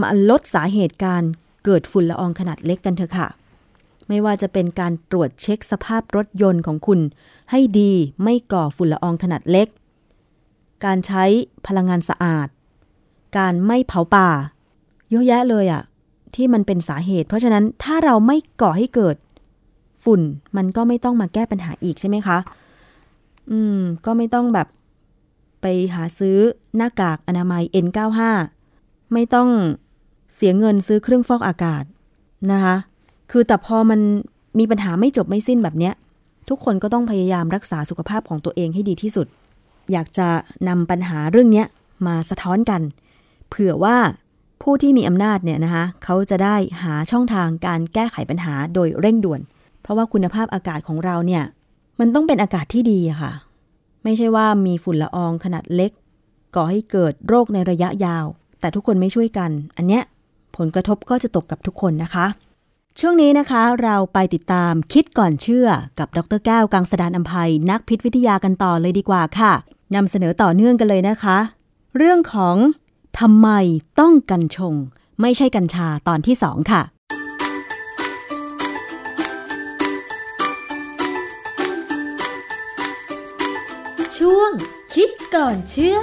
มาลดสาเหตุการเกิดฝุ่นละอองขนาดเล็กกันเถอะค่ะ ไม่ว่าจะเป็นการตรวจเช็คสภาพรถยนต์ของคุณ ให้ดีไม่ก่อฝุ่นละอองขนาดเล็ก การใช้พลังงานสะอาด การไม่เผาป่า เยอะแยะเลยอะที่มันเป็นสาเหตุ เพราะฉะนั้นถ้าเราไม่ก่อให้เกิด ฝุ่นมันก็ไม่ต้องมาแก้ปัญหาอีกใช่ไหมคะ อืม ก็ไม่ต้องแบบไปหาซื้อหน้ากากอนามัย N95 ไม่ต้องเสียเงินซื้อเครื่องฟอกอากาศนะคะ คือแต่พอมันมีปัญหาไม่จบไม่สิ้นแบบเนี้ย ทุกคนก็ต้องพยายามรักษาสุขภาพของตัวเองให้ดีที่สุด อยากจะนำปัญหาเรื่องนี้มาสะท้อนกัน เผื่อว่าผู้ที่มีอำนาจเนี่ยนะคะเขาจะได้หาช่องทางการแก้ไขปัญหาโดยเร่งด่วน เพราะว่าคุณภาพอากาศของเราเนี่ย มันต้องเป็นอากาศที่ดีค่ะ ไม่ใช่ว่ามีฝุ่นละอองขนาดเล็ก ก่อให้เกิดโรคในระยะยาว แต่ทุกคนไม่ช่วยกัน อันเนี้ยผลกระทบก็จะตกกับทุกคนนะคะ ช่วงนี้นะคะเราไปติดตามคิดก่อนเชื่อกับดรแก้วกังสดานอัมภัยนักพิษวิทยากันต่อเลยดีกว่าค่ะนำเสนอต่อเนื่องกันเลยนะคะ เรื่องของทำไมต้องกัญชง ไม่ใช่กัญชาตอนที่สองค่ะ ช่วงคิดก่อนเชื่อ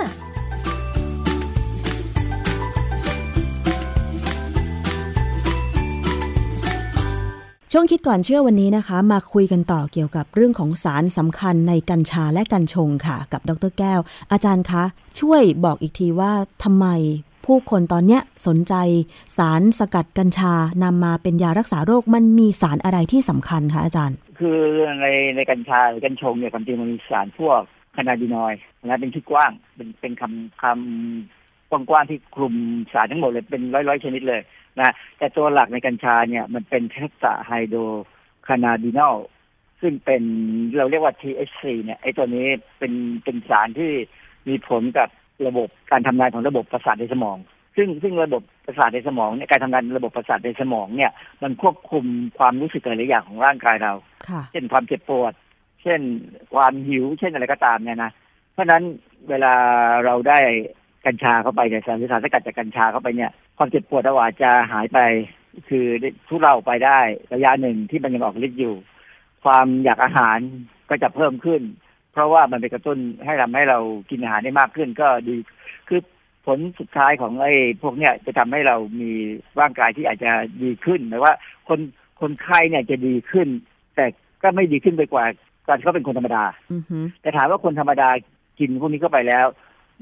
ช่วงคิดก่อนเชื่อวันนี้นะคะ มาคุยกันต่อเกี่ยวกับเรื่องของสารสำคัญในกัญชาและกัญชงค่ะ กับดรแก้ว อาจารย์คะ ช่วยบอกอีกทีว่าทำไมผู้คนตอนเนี้ยสนใจ สารสกัดกัญชานำมาเป็นยารักษาโรคมันมีสารอะไรที่สำคัญคะอาจารย์ คือในในกัญชาหรือกัญชงเนี่ยความจริงมันมีสารพวก cannabinoid นะเป็นชื่อกว้างเป็นเป็นคำคำกว้างๆที่คลุมสารทั้งหมดเลยเป็นร้อยๆชนิดเลย นะแต่ตัวหลักในกัญชาเนี่ยมันเป็น tetrahydrocannabinol ซึ่งเป็นเราเรียกว่า THC เนี่ยไอ้ตัวนี้เป็นเป็นสารที่มีผลกับระบบการทำงานของระบบประสาทในสมอง ซึ่งซึ่งระบบประสาทในสมองเนี่ยการทำงานระบบประสาทในสมองเนี่ย มันควบคุมความรู้สึกหลายๆอย่างของร่างกายเราค่ะเช่นความเจ็บปวด เช่นความหิว เช่นอะไรก็ตามเนี่ยนะ เพราะฉะนั้นเวลาเราได้ กัญชาเข้าไปเนี่ยสารสารสกัดจากกัญชาเข้าไปเนี่ย ความเจ็บปวดอาจจะหายไป คือทุเลาไปได้ระยะหนึ่งที่มันยังออกฤทธิ์อยู่ ความอยากอาหารก็จะเพิ่มขึ้น เพราะว่ามันไปกระตุ้นให้ทำให้เรากินอาหารได้มากขึ้นก็ดี คือผลสุดท้ายของไอ้พวกเนี้ยจะทำให้เรามีร่างกายที่อาจจะดีขึ้นหมายว่า คนคนไข้เนี่ยจะดีขึ้น แต่ก็ไม่ดีขึ้นไปกว่าตอนเขาเป็นคนธรรมดาอือฮึแต่ถามว่าคนธรรมดากินพวกนี้เข้าไปแล้ว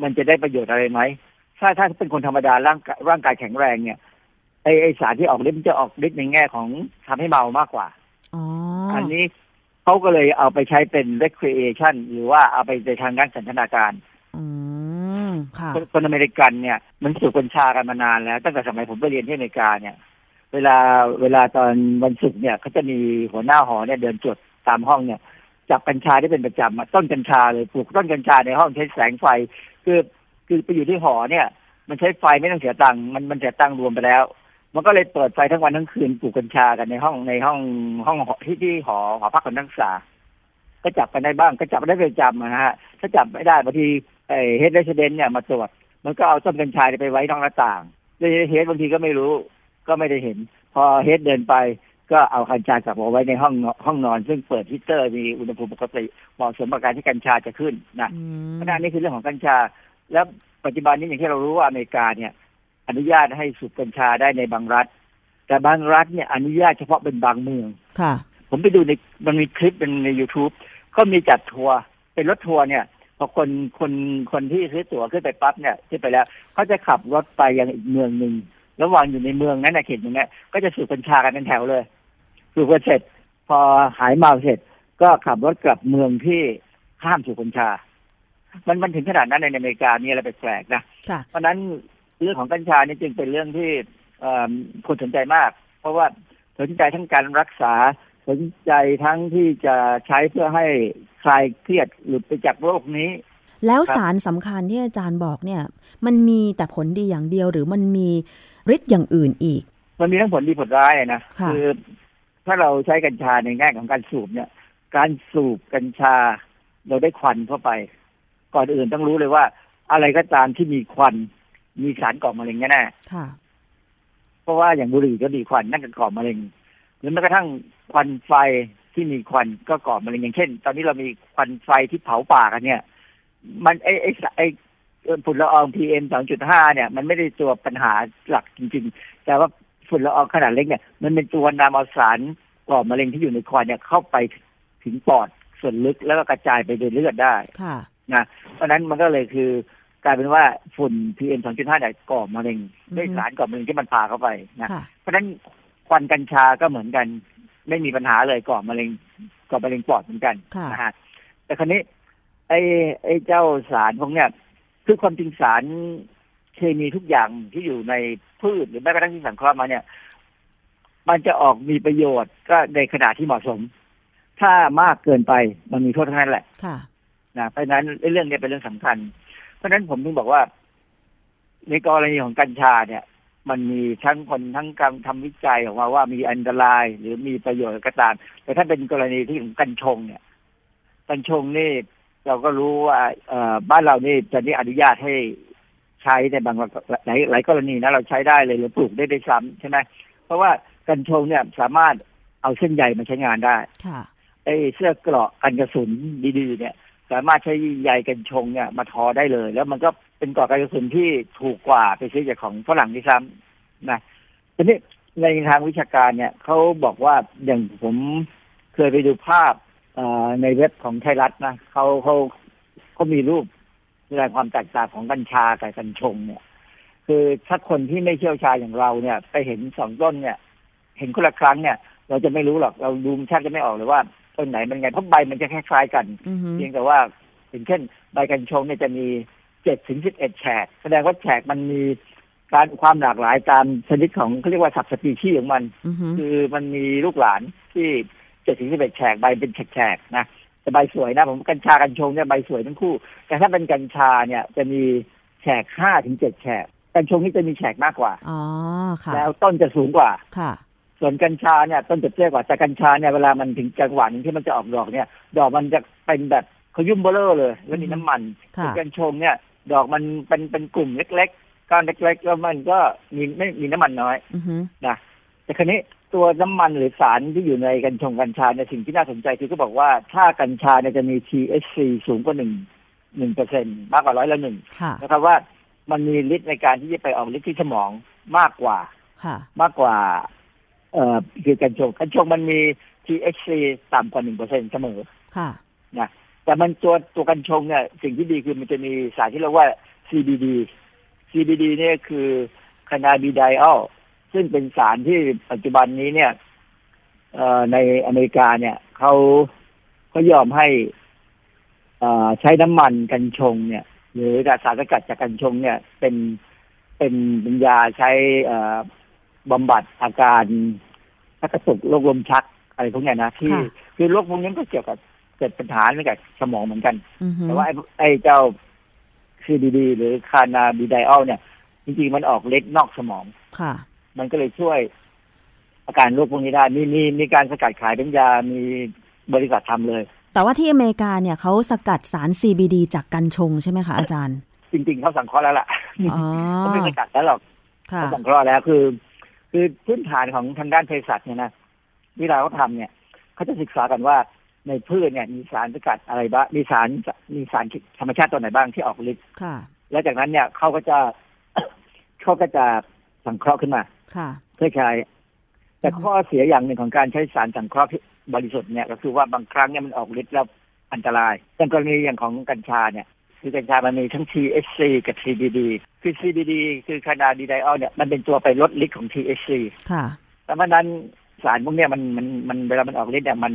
มันจะได้ประโยชน์อะไรไหมถ้าถ้าเป็นคนธรรมดาร่างกายร่างกายแข็งแรงเนี่ยไอไอสารที่ออกฤทธิ์มันจะออกฤทธิ์ในแง่ของทำให้เมามากกว่าอ๋ออันนี้เขาก็เลยเอาไปใช้เป็น recreation หรือว่าเอาไปในทางด้านสันทนาการอืมค่ะคนคนอเมริกันเนี่ย มันสูบกัญชากันมานานแล้ว ตั้งแต่สมัยผมไปเรียนที่อเมริกาเนี่ย เวลาเวลาตอนวันศุกร์เนี่ยเขาจะมีหัวหน้าหอเนี่ยเดินตรวจตามห้องเนี่ย จับกัญชาได้เป็นประจำอะต้นกัญชาเลยปลูกต้นกัญชาในห้องใช้แสงไฟ คือคือไปอยู่ที่หอเนี่ย มันใช้ไฟไม่ต้องเสียตังค์มันมันเสียตังค์รวมไปแล้ว มันก็เลยเปิดไฟทั้งวันทั้งคืนปลูกกัญชากันในห้องในห้องห้องที่ที่หอหอพักคนนักศึกษา ก็จับกันได้บ้างก็จับได้ประจำนะฮะถ้าจับไม่ได้บางทีไอ้ head resident เนี่ยมาตรวจมันก็เอาต้นกัญชาไปไว้นอกหน้าต่าง head บางทีก็ไม่รู้ก็ไม่ได้เห็น พอ head เดินไป ก็เอากัญชากลับมาไว้ในห้องนอนห้องนอน ซึ่งเปิดฮีตเตอร์มีอุณหภูมิปกติเหมาะสมกับการที่กัญชาจะขึ้นนะอืมเพราะฉะนั้นนี่คือเรื่องของกัญชา แล้วปัจจุบันนี้อย่างที่เรารู้ว่าอเมริกาเนี่ย อนุญาตให้สูบกัญชาได้ในบางรัฐ แต่บางรัฐเนี่ยอนุญาตเฉพาะเป็นบางเมืองค่ะ ผมไปดูในมันมีคลิปเป็นใน youtube เขามีจัดทัวร์เป็นรถทัวร์เนี่ยพอคนคนคนที่ซื้อตั๋วขึ้นไปปั๊บเนี่ยขึ้นไปแล้วเขาจะขับรถไปยังอีกเมืองหนึ่งระหว่างอยู่ในเมืองนั้นนะเขตหนึงเนี่ยก็จะสูบกัญชากันเป็นแถวเลย สูบกันเสร็จ พอหายเมาเสร็จ ก็ขับรถกลับเมืองที่ห้ามสูบกัญชา มันมันถึงขนาดนั้นในอเมริกามีอะไรแปลกๆนะค่ะเพราะฉะนั้นเรื่องของกัญชานี่จึงเป็นเรื่องที่เอิ่มคนสนใจมาก เพราะว่าสนใจทั้งการรักษาสนใจทั้งที่จะใช้เพื่อให้คลายเครียดหลุดไปจากโรคนี้ แล้วครับสารสำคัญที่อาจารย์บอกเนี่ย มันมีแต่ผลดีอย่างเดียวหรือมันมีฤทธิ์อย่างอื่นอีก มันมีทั้งผลดีผลร้ายอะนะค่ะอ ถ้าเราใช้กัญชาในแง่ของการสูบเนี่ย การสูบกัญชา เราได้ควันเข้าไป ก่อนอื่นต้องรู้เลยว่า อะไรก็ตามที่มีควัน มีสารก่อมะเร็งแน่ๆค่ะเพราะว่าอย่างบุหรี่ก็มีควันนั่นก็ก่อมะเร็ง หรือแม้กระทั่งควันไฟที่มีควันก็ก่อมะเร็งอย่างเช่น ตอนนี้เรามีควันไฟที่เผาป่ากันเนี่ย มันไอไอไอเอ่อฝุ่นละออง PM 2.5เนี่ย มันไม่ได้ตัวปัญหาหลักจริง ๆ แต่ว่า ฝุ่นละอองขนาดเล็กเนี่ยมันเป็นตัวนำเอาสารก่อมะเร็งที่อยู่ในควันเนี่ยเข้าไปถึงปอดส่วนลึกแล้วก็กระจายไปในเลือดได้ค่ะนะเพราะฉะนั้นมันก็เลยคือกลายเป็นว่าฝุ่น PM 2.5เนี่ยก่อมะเร็งด้วยสารก่อมะเร็งที่มันพาเข้าไปนะค่ะเพราะฉะนั้นควันกัญชาก็เหมือนกัน ไม่มีปัญหาเลยก่อมะเร็งก่อมะเร็งปอดเหมือนกันค่ะนะฮะแต่คราวนี้ไอ้ไอ้เจ้าสารพวกเนี้ยคือความจริงสาร เคมีทุกอย่างที่อยู่ในพืชหรือแม้กระทั่งที่สังเคราะห์มาเนี่ย มันจะออกมีประโยชน์ก็ในขนาดที่เหมาะสม ถ้ามากเกินไปมันมีโทษทั้งนั้นแหละค่ะนะเพราะฉะนั้นไอ้เรื่องเนี้ยเป็นเรื่องสำคัญ เพราะฉะนั้นผมถึงบอกว่า ในกรณีของกัญชาเนี่ย มันมีทั้งคนทั้งการทำวิจัยออกมาว่ามีอันตราย หรือมีประโยชน์ก็ตาม แต่ถ้าเป็นกรณีที่ของกัญชงเนี่ย กัญชงนี่เราก็รู้ว่าเอ่อบ้านเรานี่จะนี่อนุญาตให้ ใช้ในบางหลายหลายกรณีนะเราใช้ได้เลยหรือปลูกได้ด้วยซ้ำใช่ไหมเพราะว่ากัญชงเนี่ยสามารถเอาเส้นใยมาใช้งานได้ค่ะไอ้เสื้อเกราะกันกระสุนดีๆ เนี่ย สามารถใช้ใยกันชงเนี่ยมาทอได้เลย แล้วมันก็เป็นเกราะกันกระสุนที่ถูกกว่าไปซื้อจากของฝรั่งที่ซ้ำนะทีนี้ในทางวิชาการเนี่ยเขาบอกว่าอย่างผมเคยไปดูภาพเอ่อในเว็บของไทยรัฐนะเขาเขาเขามีรูป แสดงความแตกต่างของกัญชากับกัญชงเนี่ย คือถ้าคนที่ไม่เชี่ยวชาญอย่างเราเนี่ย ไปเห็นสองต้นเนี่ย เห็นคนละครั้งเนี่ย เราจะไม่รู้หรอกเราดูแทบจะไม่ออกเลยว่าต้นไหนมันไงเพราะใบมันจะคล้ายๆกันอือฮึเพียงแต่ว่าอย่างเช่น ใบกัญชงเนี่ยจะมีเจ็ดถึงสิบเอ็ดแฉกแสดงว่าแฉกมันมีการความหลากหลายตามชนิดของเขาเรียกว่าสับสปีชีส์ของมันอือฮึคือมันมีลูกหลานที่เจ็ดถึงสิบเอ็ดแฉกใบเป็นแฉกๆนะ แต่ใบสวยนะ ผมกัญชากัญชงเนี่ยใบสวยทั้งคู่ แต่ถ้าเป็นกัญชาเนี่ยจะมีแฉกห้าถึงเจ็ดแฉกกัญชงนี่จะมีแฉกมากกว่าอ๋อค่ะแล้วต้นจะสูงกว่าค่ะ ส่วนกัญชาเนี่ยต้นจะเตี้ยกว่าแต่กัญชาเนี่ยเวลามันถึงจังหวะหนึงที่มันจะออกดอกเนี่ย ดอกมันจะเป็นแบบขยุ่มเบลอเลย แล้วมีน้ำมันค่ะส่วนกัญชงเนี่ย ดอกมันเป็นเป็นกลุ่มเล็กๆก้อนเล็กๆแล้วมันก็มีไม่มีน้ำมันน้อยอือฮึนะ แต่คราวนี้ตัวน้ำมันหรือสารที่อยู่ในกัญชงกัญชาเนี่ยสิ่งที่น่าสนใจคือก็บอกว่าถ้ากัญชาเนี่ยจะมี THC สูงกว่าหนึ่งหนึ่งเปอร์เซ็นมากกว่าร้อยละหนึ่งค่ะนะครับว่ามันมีฤทธิ์ในการที่จะไปออกฤทธิ์ที่สมองมากกว่าค่ะมากกว่า เอ่อคือกัญชงกัญชงมันมี THC ต่ำกว่าหนึ่งเปอร์เซ็นเสมอค่ะนะแต่มันตัวตัวกัญชงเนี่ยสิ่งที่ดีคือมันจะมีสารที่เรียกว่า CBD CBD เนี่ยคือคานาบิไดออล ซึ่งเป็นสารที่ปัจจุบันนี้เนี่ยเอ่อในอเมริกาเนี่ยเขาเขายอมให้เอ่อใช้น้ำมันกัญชงเนี่ย หรือสารสกัดจากกัญชงเนี่ย เป็นเป็นเป็นยาใช้เอ่อบำบัดอาการชักกระตุกโรคลมชักอะไรพวกเนี้ยนะที่ค่ะคือโรคพวกนี้ก็เกี่ยวกับเกิดปัญหาเรื่องกับสมองเหมือนกันอือฮึแต่ว่าไอ้ไอ้เจ้า CBD หรือคานาบิไดออลเนี่ย จริงๆมันออกฤทธิ์นอกสมองค่ะ มันก็เลยช่วย อาการโรคพวกนี้ได้มีมีมีการสกัดขายเป็นยามีบริษัททำเลย แต่ว่าที่อเมริกาเนี่ยเขาสกัดสาร CBD จากกัญชงใช่ไหมคะอาจารย์ จริง ๆเขาสังเคราะห์แล้วล่ะอ๋อเขาไม่สกัดแล้วหรอกค่ะเขาสังเคราะห์แล้วคือ คือพื้นฐานของทางด้านเภสัชเนี่ยนะเวลาเขาทำเนี่ยเขาจะศึกษากันว่าในพืชเนี่ยมีสารสกัดอะไรบ้างมีสารมีสารธรรมชาติตัวไหนบ้างที่ออกฤทธิ์ค่ะแล้วจากนั้นเนี่ยเขาก็จะเขาก็จะ สังเคราะห์ขึ้นมาค่ะเพื่อใช้แต่ข้อเสียอย่างหนึ่งของการใช้สารสังเคราะห์ที่บริสุทธิ์เนี่ยก็คือว่าบางครั้งเนี่ยมันออกฤทธิ์แล้วอันตรายอย่างกรณีอย่างของกัญชาเนี่ยคือกัญชามันมีทั้ง THC กับ CBD คือ CBD คือคานาบิไดออลเนี่ยมันเป็นตัวไปลดฤทธิ์ของ THC ค่ะแต่เพราะฉะนั้นสารพวกเนี้ยมันมันมันเวลามันออกฤทธิ์เนี่ยมัน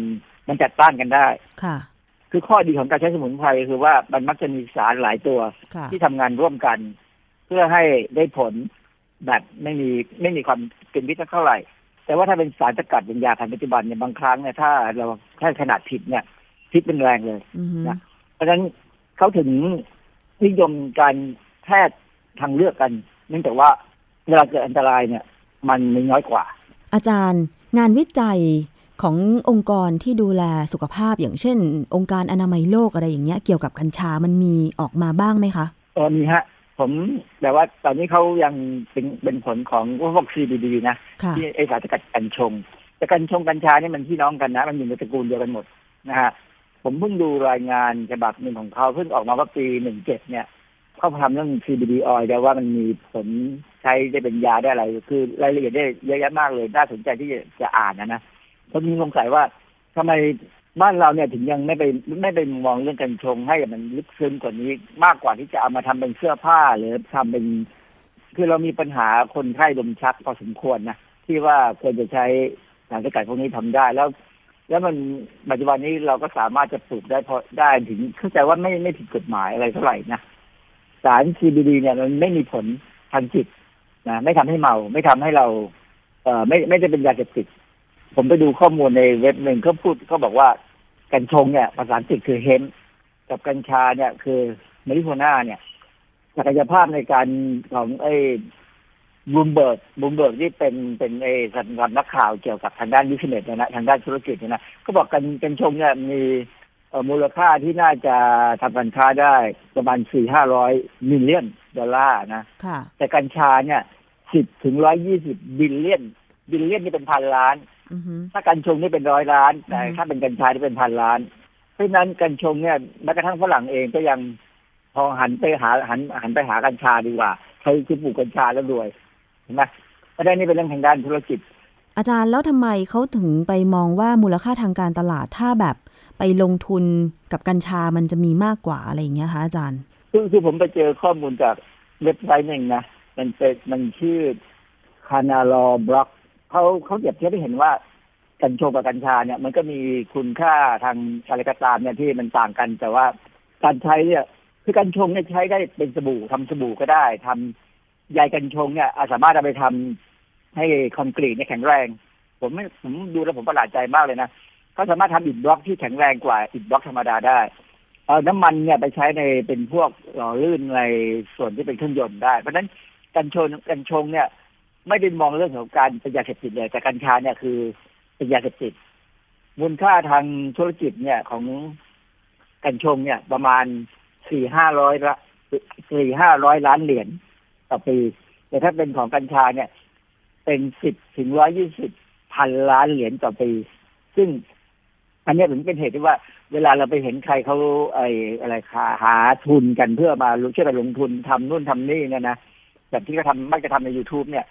มันจัดต้านกันได้ค่ะ คือข้อดีของการใช้สมุนไพรคือว่ามันมักจะมีสารหลายตัวค่ะที่ทำงานร่วมกัน เพื่อให้ได้ผล แบบไม่มีไม่มีความเป็นพิษเท่าไหร่ แต่ว่าถ้าเป็นสารสกัดเป็นยาแผนปัจจุบันเนี่ยบางครั้งเนี่ยถ้าเราถ้าขนาดผิดเนี่ยพิษเป็นแรงเลยอือฮึนะเพราะฉะนั้นเขาถึงนิยมการแพทย์ทางเลือกกัน เนื่องจากว่าเวลาเกิดอันตรายเนี่ย มันมีน้อยกว่า อาจารย์งานวิจัยขององค์กรที่ดูแลสุขภาพอย่างเช่น องค์การอนามัยโลกอะไรอย่างเงี้ยเกี่ยวกับกัญชามันมีออกมาบ้างไหมคะเออมีฮะ ผมแต่ว่าตอนนี้เขายังเป็นเป็นผลของพวก CBD นะค่ะที่ไอสารสกัดกัญชง แต่กัญชงกัญชานี่มันพี่น้องกันนะ มันอยู่ในตระกูลเดียวกันหมดนะฮะผมเพิ่งดูรายงานฉบับหนึ่งของเขาเพิ่งออกมาว่าปีหนึ่งเจ็ดเนี่ยเขาทำเรื่อง CBD oil แต่ว่ามันมีผลใช้ได้เป็นยาได้อะไร คือรายละเอียดได้เยอะแยะมากเลย น่าสนใจที่จะจะอ่านนะนะผมมีสงสัยว่าทำไม บ้านเราเนี่ยถึงยังไม่ไปไม่ไปมองเรื่องกัญชงให้มันลึกซึ้งกว่านี้มากกว่าที่จะเอามาทำเป็นเสื้อผ้าหรือทำเป็น คือเรามีปัญหาคนไข้ลมชักพอสมควรนะที่ว่าควรจะใช้สารสกัดพวกนี้ทำได้แล้ว แล้วมันปัจจุบันนี้เราก็สามารถจะปลูกได้พอได้ถึงเข้าใจว่าไม่ไม่ผิดกฎหมายอะไรเท่าไหร่นะสาร CBD เนี่ยมันไม่มีผลทางจิตนะไม่ทำให้เมาไม่ทำให้เรา เอ่อไม่ไม่ได้เป็นยาเสพติดผมไปดูข้อมูลในเว็บหนึ่งเขาพูดเขาบอกว่า กัญชงเนี่ยภาษาอังกฤษคือเฮมกับกัญชาเนี่ยคือมาริโฮน่าเนี่ยศักยภาพในการของไอ้Bloomberg Bloomberg ที่เป็นเป็นไอ้สำนักนักข่าวเกี่ยวกับทางด้าน business เนี่ยนะทางด้านธุรกิจเนี่ยนะก็บอกกันกัญชงเนี่ยมีเอ่อมูลค่าที่น่าจะทำการค้าได้ประมาณสี่ห้าร้อย million ดอลลาร์นะค่ะแต่กัญชาเนี่ยสิบถึงร้อยยี่สิบ billion billion นี่เป็นพันล้านอือฮึถ้ากัญชงนี่เป็นร้อยล้าน แต่อืมถ้าเป็นกัญชานี่เป็นพันล้าน เพราะฉะนั้นกัญชงเนี่ยแม้กระทั่งฝรั่งเองก็ยังพอหันไปหาหันหันไปหากัญชาดีกว่าใครคือปลูกกัญชาแล้วรวยเห็นไหมเพราะฉะนั้นนี่เป็นเรื่องทางด้านธุรกิจ อาจารย์แล้วทำไมเขาถึงไปมองว่ามูลค่าทางการตลาดถ้าแบบไปลงทุนกับกัญชามันจะมีมากกว่าอะไรอย่างเงี้ยคะอาจารย์คือคือผมไปเจอข้อมูลจากเว็บไซต์หนึ่งนะมันเป็นมันชื่อคานาลอบล็อก เขาเขาเปรียบเทียบให้เห็นว่ากัญชงกับกัญชาเนี่ยมันก็มีคุณค่าทางอะไรก็ตามเนี่ยที่มันต่างกัน แต่ว่าการใช้เนี่ยคือกัญชงเนี่ยใช้ได้เป็นสบู่ทำสบู่ก็ได้ทำใยกัญชงเนี่ยสามารถเอาไปทำให้คอนกรีตเนี่ยแข็งแรง ผมไม่ผมดูแล้วผมประหลาดใจมากเลยนะเขาสามารถทำอิฐบล็อกที่แข็งแรงกว่าอิฐบล็อกธรรมดาได้เอาน้ำมันเนี่ยไปใช้ในเป็นพวกหล่อลื่นในส่วนที่เป็นเครื่องยนต์ได้ เพราะฉะนั้นกัญชงกัญชงเนี่ย ไม่ได้มองเรื่องของการเป็นยาเสพติดเลยแต่กัญชาเนี่ยคือเป็นยาเสพติดมูลค่าทางธุรกิจเนี่ยของกัญชงเนี่ยประมาณสี่ห้าร้อยละสี่ห้าร้อยล้านเหรียญต่อปี แต่ถ้าเป็นของกัญชาเนี่ยเป็นสิบถึงร้อยยี่สิบพันล้านเหรียญต่อปี ซึ่งอันนี้ถึงเป็นเหตุที่ว่า เวลาเราไปเห็นใครเขาไอ้อะไราหาทุนกันเพื่อมาช่วยกันลงทุนทำนู่นทำนี่เนี่ยนะแบบที่เขาทำมักจะทำใน youtube เนี่ย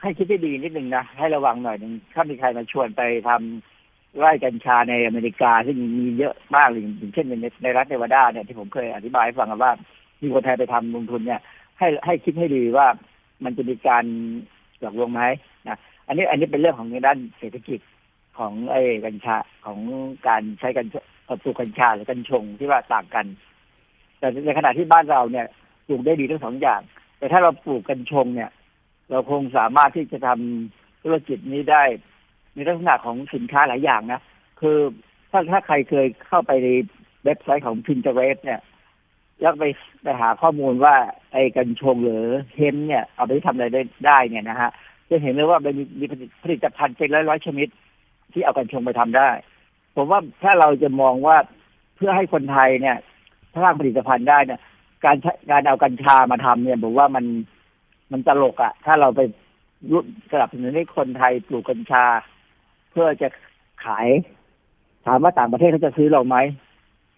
ให้คิดให้ดีนิดหนึ่งนะ ให้ระวังหน่อยหนึ่งถ้ามีใครมาชวนไปทำไร่กัญชาในอเมริกาซึ่งมีเยอะมากอย่างเช่นในในรัฐเนวาดาเนี่ยที่ผมเคยอธิบายให้ฟังว่ามีคนไทยไปทำลงทุนเนี่ย ให้ให้คิดให้ดีว่ามันจะมีการหลอกลวงไหมนะอันนี้อันนี้เป็นเรื่องของในด้านเศรษฐกิจของไอ้กัญชาของการใช้กัญปลูกกัญชาหรือกัญชงที่ว่าต่างกัน แต่ในขณะที่บ้านเราเนี่ยปลูกได้ดีทั้งสองอย่าง แต่ถ้าเราปลูกกัญชงเนี่ย เราคงสามารถที่จะทำธุรกิจนี้ได้ ในลักษณะของสินค้าหลายอย่างนะ คือถ้าถ้าใครเคยเข้าไปในเว็บไซต์ของ Pinterest เนี่ย แล้วไปไปหาข้อมูลว่าไอ้กัญชงหรือเฮมเนี่ย เอาไปทำอะไรได้ได้เนี่ยนะฮะ จะเห็นเลยว่ามันมีผลิตภัณฑ์เป็นร้อยร้อยชนิด ที่เอากัญชงไปทำได้ ผมว่าถ้าเราจะมองว่าเพื่อให้คนไทยเนี่ยสร้างผลิตภัณฑ์ได้เนี่ย การการเอากัญชามาทำเนี่ยผมว่ามัน มันตลกอะถ้าเราไปรุสนับสนุนให้คนไทยปลูกกัญชา เพื่อจะขาย ถามว่าต่างประเทศเขาจะซื้อเราไหม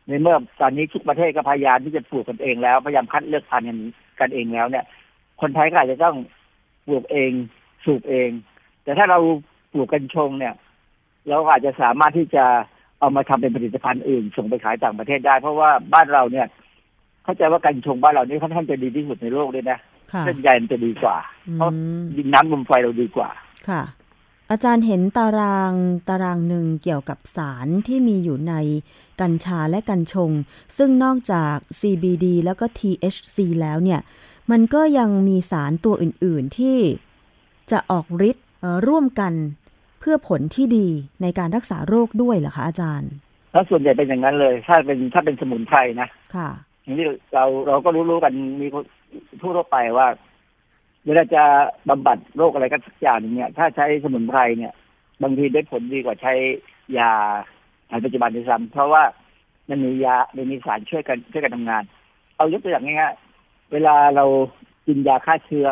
ในเมื่อตอนนี้ทุกประเทศก็พยายามที่จะปลูกกันเองแล้วพยายามคัดเลือกพันธุ์กันเองแล้วเนี่ย คนไทยก็อาจจะต้องปลูกเองสูบเอง แต่ถ้าเราปลูกกัญชงเนี่ย เราอาจจะสามารถที่จะเอามาทำเป็นผลิตภัณฑ์อื่น ส่งไปขายต่างประเทศได้ เพราะว่าบ้านเราเนี่ย เข้าใจว่ากัญชงบ้านเรานี่ค่อนข้างจะดีที่สุดในโลกเลยนะ เส้นใยมันจะดีกว่า เพราะดินน้ำลมไฟเราดีกว่า ค่ะ อาจารย์เห็นตารางตารางหนึ่งเกี่ยวกับสารที่มีอยู่ในกัญชาและกัญชง ซึ่งนอกจาก CBD แล้วก็ THC แล้วเนี่ย มันก็ยังมีสารตัวอื่น ๆ ที่จะออกฤทธิ์ร่วมกันเพื่อผลที่ดีในการรักษาโรคด้วยเหรอคะอาจารย์แล้วส่วนใหญ่เป็นอย่างนั้นเลย ถ้าเป็นถ้าเป็นสมุนไพรนะ ค่ะอย่างที่เราเราก็รู้ๆกันมี ทั่วไปว่า เวลาจะบำบัดโรคอะไรก็สักอย่างเนี่ยถ้าใช้สมุนไพรเนี่ย บางทีได้ผลดีกว่าใช้ยาในปัจจุบันด้วยซ้ำเพราะว่ามันมียามันมีสารช่วยกันช่วยกันทำงาน เอายกตัวอย่างง่ายๆเวลาเรากินยาฆ่าเชื้อ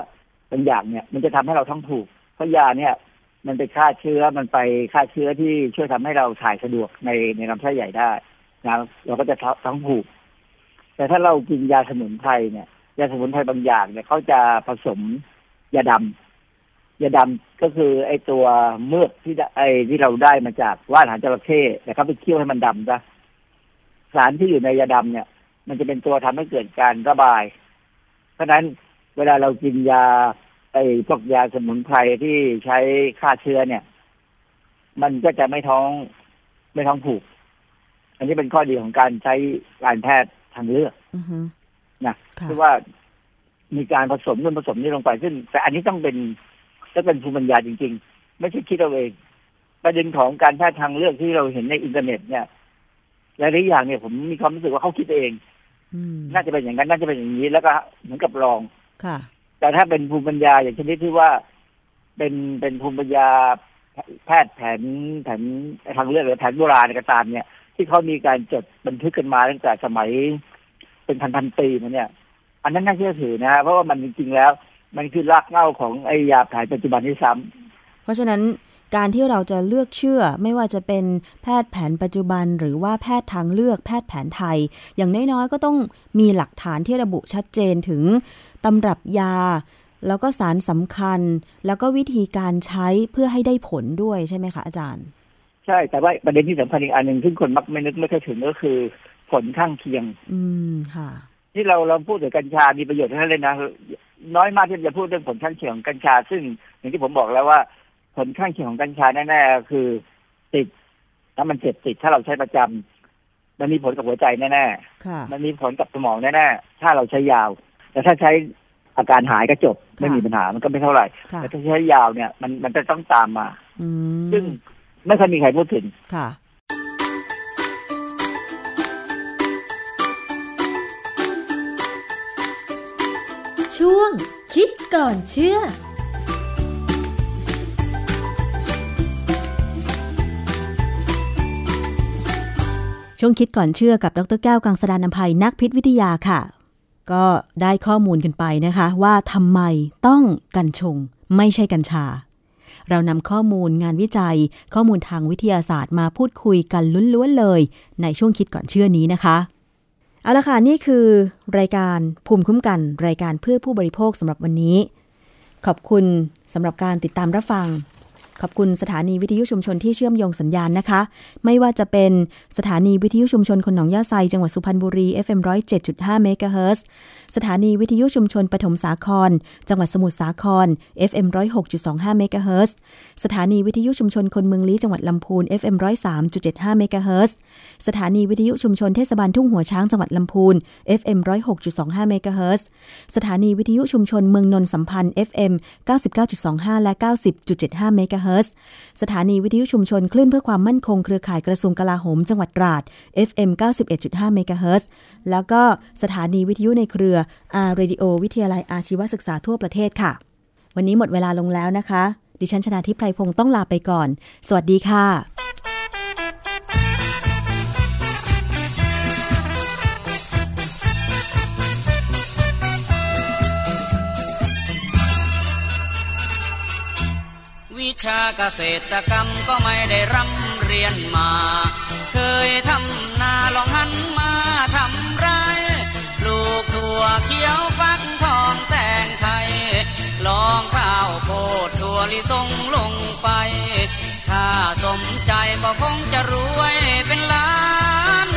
บางอย่างเนี่ย มันจะทำให้เราท้องผูกเพราะยาเนี่ย มันไปฆ่าเชื้อมันไปฆ่าเชื้อที่ช่วยทำให้เราถ่ายสะดวกในในลำไส้ใหญ่ได้นะเราก็จะท้องผูก แต่ถ้าเรากินยาสมุนไพรเนี่ย ยาสมุนไพรบางอย่างเนี่ยเขาจะผสมยาดำยาดำก็คือไอตัวเมือกที่ไอที่เราได้มาจากว่านหางจระเข้แต่เขาไปเคี่ยวให้มันดำซะสารที่อยู่ในยาดำเนี่ย มันจะเป็นตัวทำให้เกิดการระบาย เพราะฉะนั้นเวลาเรากินยา ไอพวกยาสมุนไพรที่ใช้ฆ่าเชื้อเนี่ย มันก็จะไม่ท้องไม่ท้องผูก อันนี้เป็นข้อดีของการใช้การแพทย์ทางเลือก นะคือว่ามีการผสมนู่นผสมนี่ลงไปซึ่งแต่อันนี้ต้องเป็นต้องเป็นภูมิปัญญาจริง ๆ ไม่ใช่คิดเอาเองประเด็นของการแพทย์ทางเลือกที่เราเห็นในอินเทอร์เน็ตเนี่ยหลายๆอย่างเนี่ยผมมีความรู้สึกว่าเขาคิดเองน่าจะเป็นอย่างนั้นน่าจะเป็นอย่างนี้แล้วก็เหมือนกับลองค่ะ แต่ถ้าเป็นภูมิปัญญาอย่างชนิดที่ว่าเป็นเป็นภูมิปัญญาแพทย์แผนแผนทางเลือกหรือแผนโบราณก็ตามเนี่ย ที่เขามีการจดบันทึกกันมาตั้งแต่สมัย เป็นพันพันปีมาเนี่ย อันนั้นน่าเชื่อถือนะ เพราะว่ามันจริงๆแล้ว มันคือรากเหง้าของไอ้ยาแผนปัจจุบันที่ซ้ำเพราะฉะนั้นการที่เราจะเลือกเชื่อไม่ว่าจะเป็นแพทย์แผนปัจจุบัน หรือว่าแพทย์ทางเลือกแพทย์แผนไทย อย่างน้อยๆก็ต้องมีหลักฐานที่ระบุชัดเจนถึงตำรับยา แล้วก็สารสำคัญ แล้วก็วิธีการใช้เพื่อให้ได้ผลด้วยใช่ไหมคะอาจารย์ ใช่แต่ว่าประเด็นที่สำคัญอีกอันหนึ่งที่คนมักไม่นึกไม่ค่อยถึงก็คือ ผลข้างเคียง อืมค่ะที่เราเราพูดถึงกัญชา มีประโยชน์ทั้งนั้นเลยนะ น้อยมากที่จะพูดเรื่องผลข้างเคียงของกัญชา ซึ่งอย่างที่ผมบอกแล้วว่า ผลข้างเคียงของกัญชาแน่ๆคือ ติดถ้ามันเจ็บติดถ้าเราใช้ประจำมันมีผลกับหัวใจแน่ค่ะๆมันมีผลกับสมองแน่ๆถ้าเราใช้ยาว แต่ถ้าใช้อาการหายก็จบไม่มีปัญหามันก็ไม่เท่าไหร่ค่ะแต่ถ้าใช้ยาวเนี่ย มันมันจะต้องตามมาอืมซึ่งไม่เคยมีใครพูดถึง ช่วง คิดก่อนเชื่อช่วงคิดก่อนเชื่อกับดรแก้วกังสดานนภัยนักพิษวิทยาค่ะ ก็ได้ข้อมูลกันไปนะคะ ว่าทำไมต้องกัญชง ไม่ใช่กัญชา เรานำข้อมูลงานวิจัย ข้อมูลทางวิทยาศาสตร์มาพูดคุยกันล้วนๆเลย ในช่วงคิดก่อนเชื่อนี้นะคะ เอาละค่ะ นี่คือรายการภูมิคุ้มกันรายการเพื่อผู้บริโภคสำหรับวันนี้ ขอบคุณสำหรับการติดตามรับฟัง ขอบคุณสถานีวิทยุชุมชนที่เชื่อมโยงสัญญาณนะคะ ไม่ว่าจะเป็นสถานีวิทยุชุมชนคนหนองย่าไซจังหวัดสุพรรณบุรี FM 107.5เมกะเฮิรตซ์ สถานีวิทยุชุมชนปฐมสาคร จังหวัดสมุทรสาคร FM 106.25เมกะเฮิรตซ์สถานีวิทยุชุมชนคนเมืองลี้จังหวัดลำพูน FM 103.75เมกะเฮิรตซ์สถานีวิทยุชุมชนเทศบาลทุ่งหัวช้างจังหวัดลำพูน FM 106.25เมกะเฮิรตซ์สถานีวิทยุชุมชนเมืองนนสัมพันธ์ FM 99.25 และ 90.75เมกะเฮิรตซ์สถานีวิทยุชุมชนคลื่นเพื่อความมั่นคงเครือข่ายกระทรวงกลาโหมจังหวัดตราด FM 91.5เมกะเฮิรตซ์แล้วก็สถานีวิทยุในเครือ R Radio วิทยาลัยอาชีวศึกษาทั่วประเทศค่ะ วันนี้หมดเวลาลงแล้วนะคะ ดิฉันชนะทิพไพรพงศ์ต้องลาไปก่อน สวัสดีค่ะ วิชาเกษตรกรรมก็ไม่ได้ร่ำเรียนมา เคยทำ เขียวฟักทองแตงไทย ลองข้าวโพดถั่วลิสงลงไป ถ้าสมใจก็คงจะรวยเป็นล้าน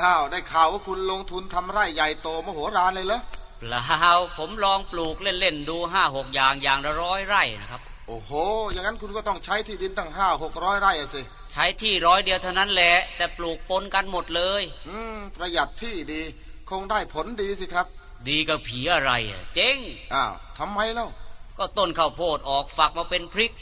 อ้าวได้ข่าวว่าคุณลงทุนทำไร่ใหญ่โตมโหฬารเลยเหรอเปล่าผมลองปลูกเล่นๆดูห้าหกอย่างอย่างละร้อยไร่นะครับ โอ้โห อย่างนั้นคุณก็ต้องใช้ที่ดินตั้งห้าหกร้อยไร่อะสิ ใช้ที่ร้อยเดียวเท่านั้นแหละ แต่ปลูกปนกันหมดเลย อืม ประหยัดที่ดี คงได้ผลดีสิครับ ดีกับผีอะไรอะเจ๊งอ้าวทำไมเล่าก็ต้นข้าวโพดออกฝักมาเป็นพริก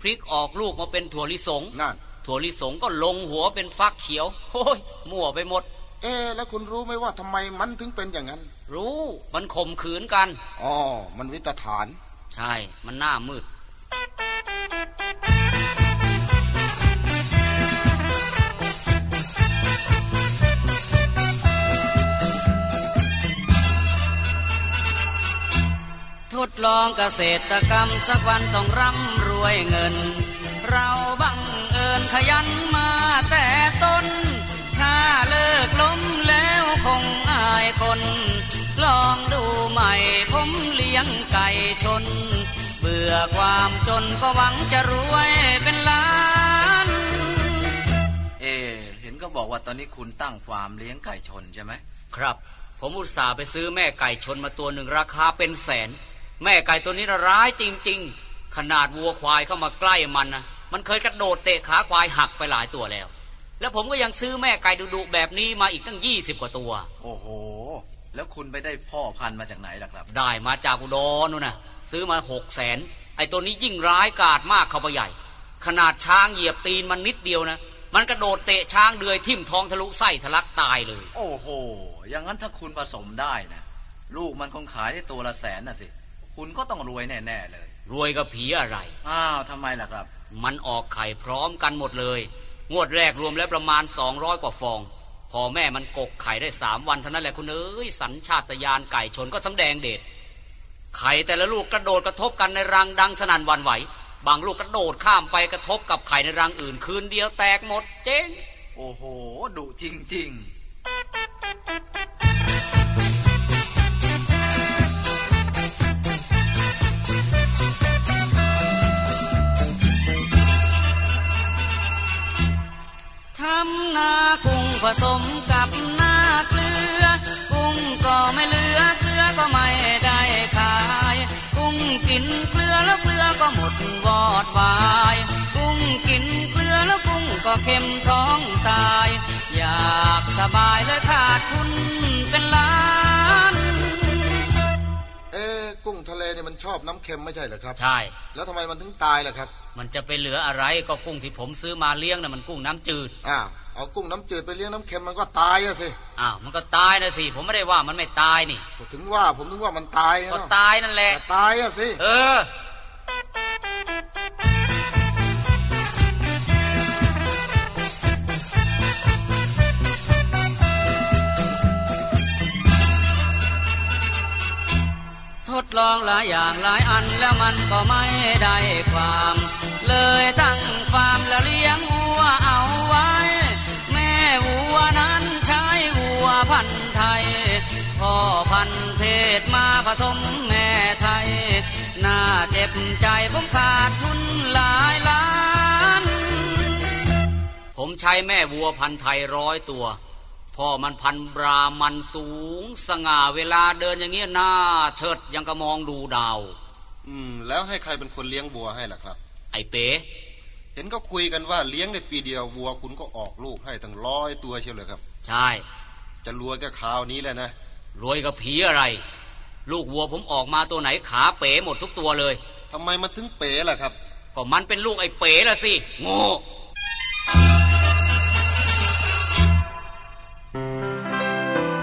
พริกออกลูกมาเป็นถั่วลิสงนั่นถั่วลิสงก็ลงหัวเป็นฟักเขียวโอ้ยมั่วไปหมด เอ๊ะแล้วคุณรู้ไหมว่าทำไมมันถึงเป็นอย่างนั้น รู้มันข่มขืนกันอ๋อมันวิตฐาน ใช่มันหน้ามืด ทดลองเกษตรกรรมสักวันต้องร่ำรวยเงิน เราบังเอิญขยันมาแต่ต้น ถ้าเลิกล้มแล้วคงอายคน ลองดูใหม่ผมเลี้ยงไก่ชน เบื่อความจนก็หวังจะรวยเป็นล้าน เอ เห็นก็บอกว่าตอนนี้คุณตั้งฟาร์มเลี้ยงไก่ชนใช่ไหม ครับ ผมอุตส่าห์ไปซื้อแม่ไก่ชนมาตัวหนึ่งราคาเป็นแสน แม่ไก่ตัวนี้ระร้ายจริง ๆ ขนาดวัวควายเข้ามาใกล้มันนะมันเคยกระโดดเตะขาควายหักไปหลายตัวแล้ว แล้วผมก็ยังซื้อแม่ไก่ดุๆแบบนี้มาอีกตั้งยี่สิบกว่าตัว โอ้โห แล้วคุณไปได้พ่อพันธุ์มาจากไหนล่ะครับ ได้มาจากอุดรนู่นนะซื้อมาหกแสนไอ้ตัวนี้ยิ่งร้ายกาจมากเข้าไปใหญ่ ขนาดช้างเหยียบตีนมันนิดเดียวนะมันกระโดดเตะช้างเดือยทิ่มท้องทะลุไส้ทะลักตายเลย โอ้โห อย่างนั้นถ้าคุณผสมได้นะลูกมันคงขายได้ตัวละแสนน่ะสิ คุณก็ต้องรวยแน่ๆเลย รวยกับผีอะไร อ้าวทำไมล่ะครับ มันออกไข่พร้อมกันหมดเลย งวดแรกรวมแล้วประมาณสองร้อยกว่าฟอง พอแม่มันกกไข่ได้สามวันเท่านั้นแหละคุณเอ้ยสัญชาตญาณไก่ชนก็สำแดงเดชไข่แต่ละลูกกระโดดกระทบกันในรังดังสนั่นหวันไหว บางลูกกระโดดข้ามไปกระทบกับไข่ในรังอื่นคืนเดียวแตกหมดเจ๊งโอ้โหดุจริง ๆำนากุ้งผสมกับนาเกลือ กุ้งก็ไม่เหลือเกลือก็ไม่ได้ขาย กุ้งกินเกลือแล้วเกลือก็ก็หมดวอดวาย กุ้งกินเกลือแล้วกุ้งก็เค็มท้องตาย อยากสบายเลยขาดทุนเป็นล้านเอ๊ะกุ้งทะเลเนี่ยมันชอบน้ำเค็มไม่ใช่เหรอครับ ใช่ แล้วทำไมมันถึงตายล่ะครับ มันจะไปเหลืออะไรก็กุ้งที่ผมซื้อมาเลี้ยงน่ะมันกุ้งน้ำจืดอ้าวเอากุ้งน้ำจืดไปเลี้ยงน้ำเค็มมันก็ตายอะสิอ้าวมันก็ตายนะสิผมไม่ได้ว่ามันไม่ตายนี่ถึงว่าผมถึงว่ามันตายก็ตายนั่นแหละแต่ตายอะสิเออทดลองหลายอย่างหลายอันแล้วมันก็ไม่ได้ความ เลยตั้งฟาร์มแล้วเลี้ยงวัวเอาไว้ แม่วัวนั้นใช้วัวพันธุ์ไทย พ่อพันธุ์เทศมาผสมแม่ไทย น่าเจ็บใจผมขาดทุนหลายล้าน ผมใช้แม่วัวพันธุ์ไทยร้อยตัว พ่อมันพันบรามันสูง สง่าเวลาเดินอย่างเงี้ยหน้าเชิดยังกระมองดูดาว อืม แล้วให้ใครเป็นคนเลี้ยงวัวให้ล่ะครับ ไอ้เป๋เห็นก็คุยกันว่าเลี้ยงในปีเดียววัวคุณก็ออกลูกให้ตั้งร้อยตัวเชียวเลยครับ ใช่ จะรวยก็คราวนี้แหละนะรวยกับผีอะไร ลูกวัวผมออกมาตัวไหนขาเป๋หมดทุกตัวเลยทำไมมันถึงเป๋ล่ะครับ ก็มันเป็นลูกไอ้เป๋ละสิโง่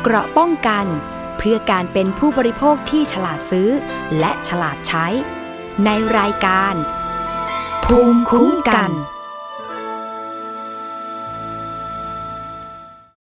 เกราะป้องกันเพื่อการเป็นผู้บริโภคที่ฉลาดซื้อ และฉลาดใช้ ในรายการ ภูมิคุ้มกัน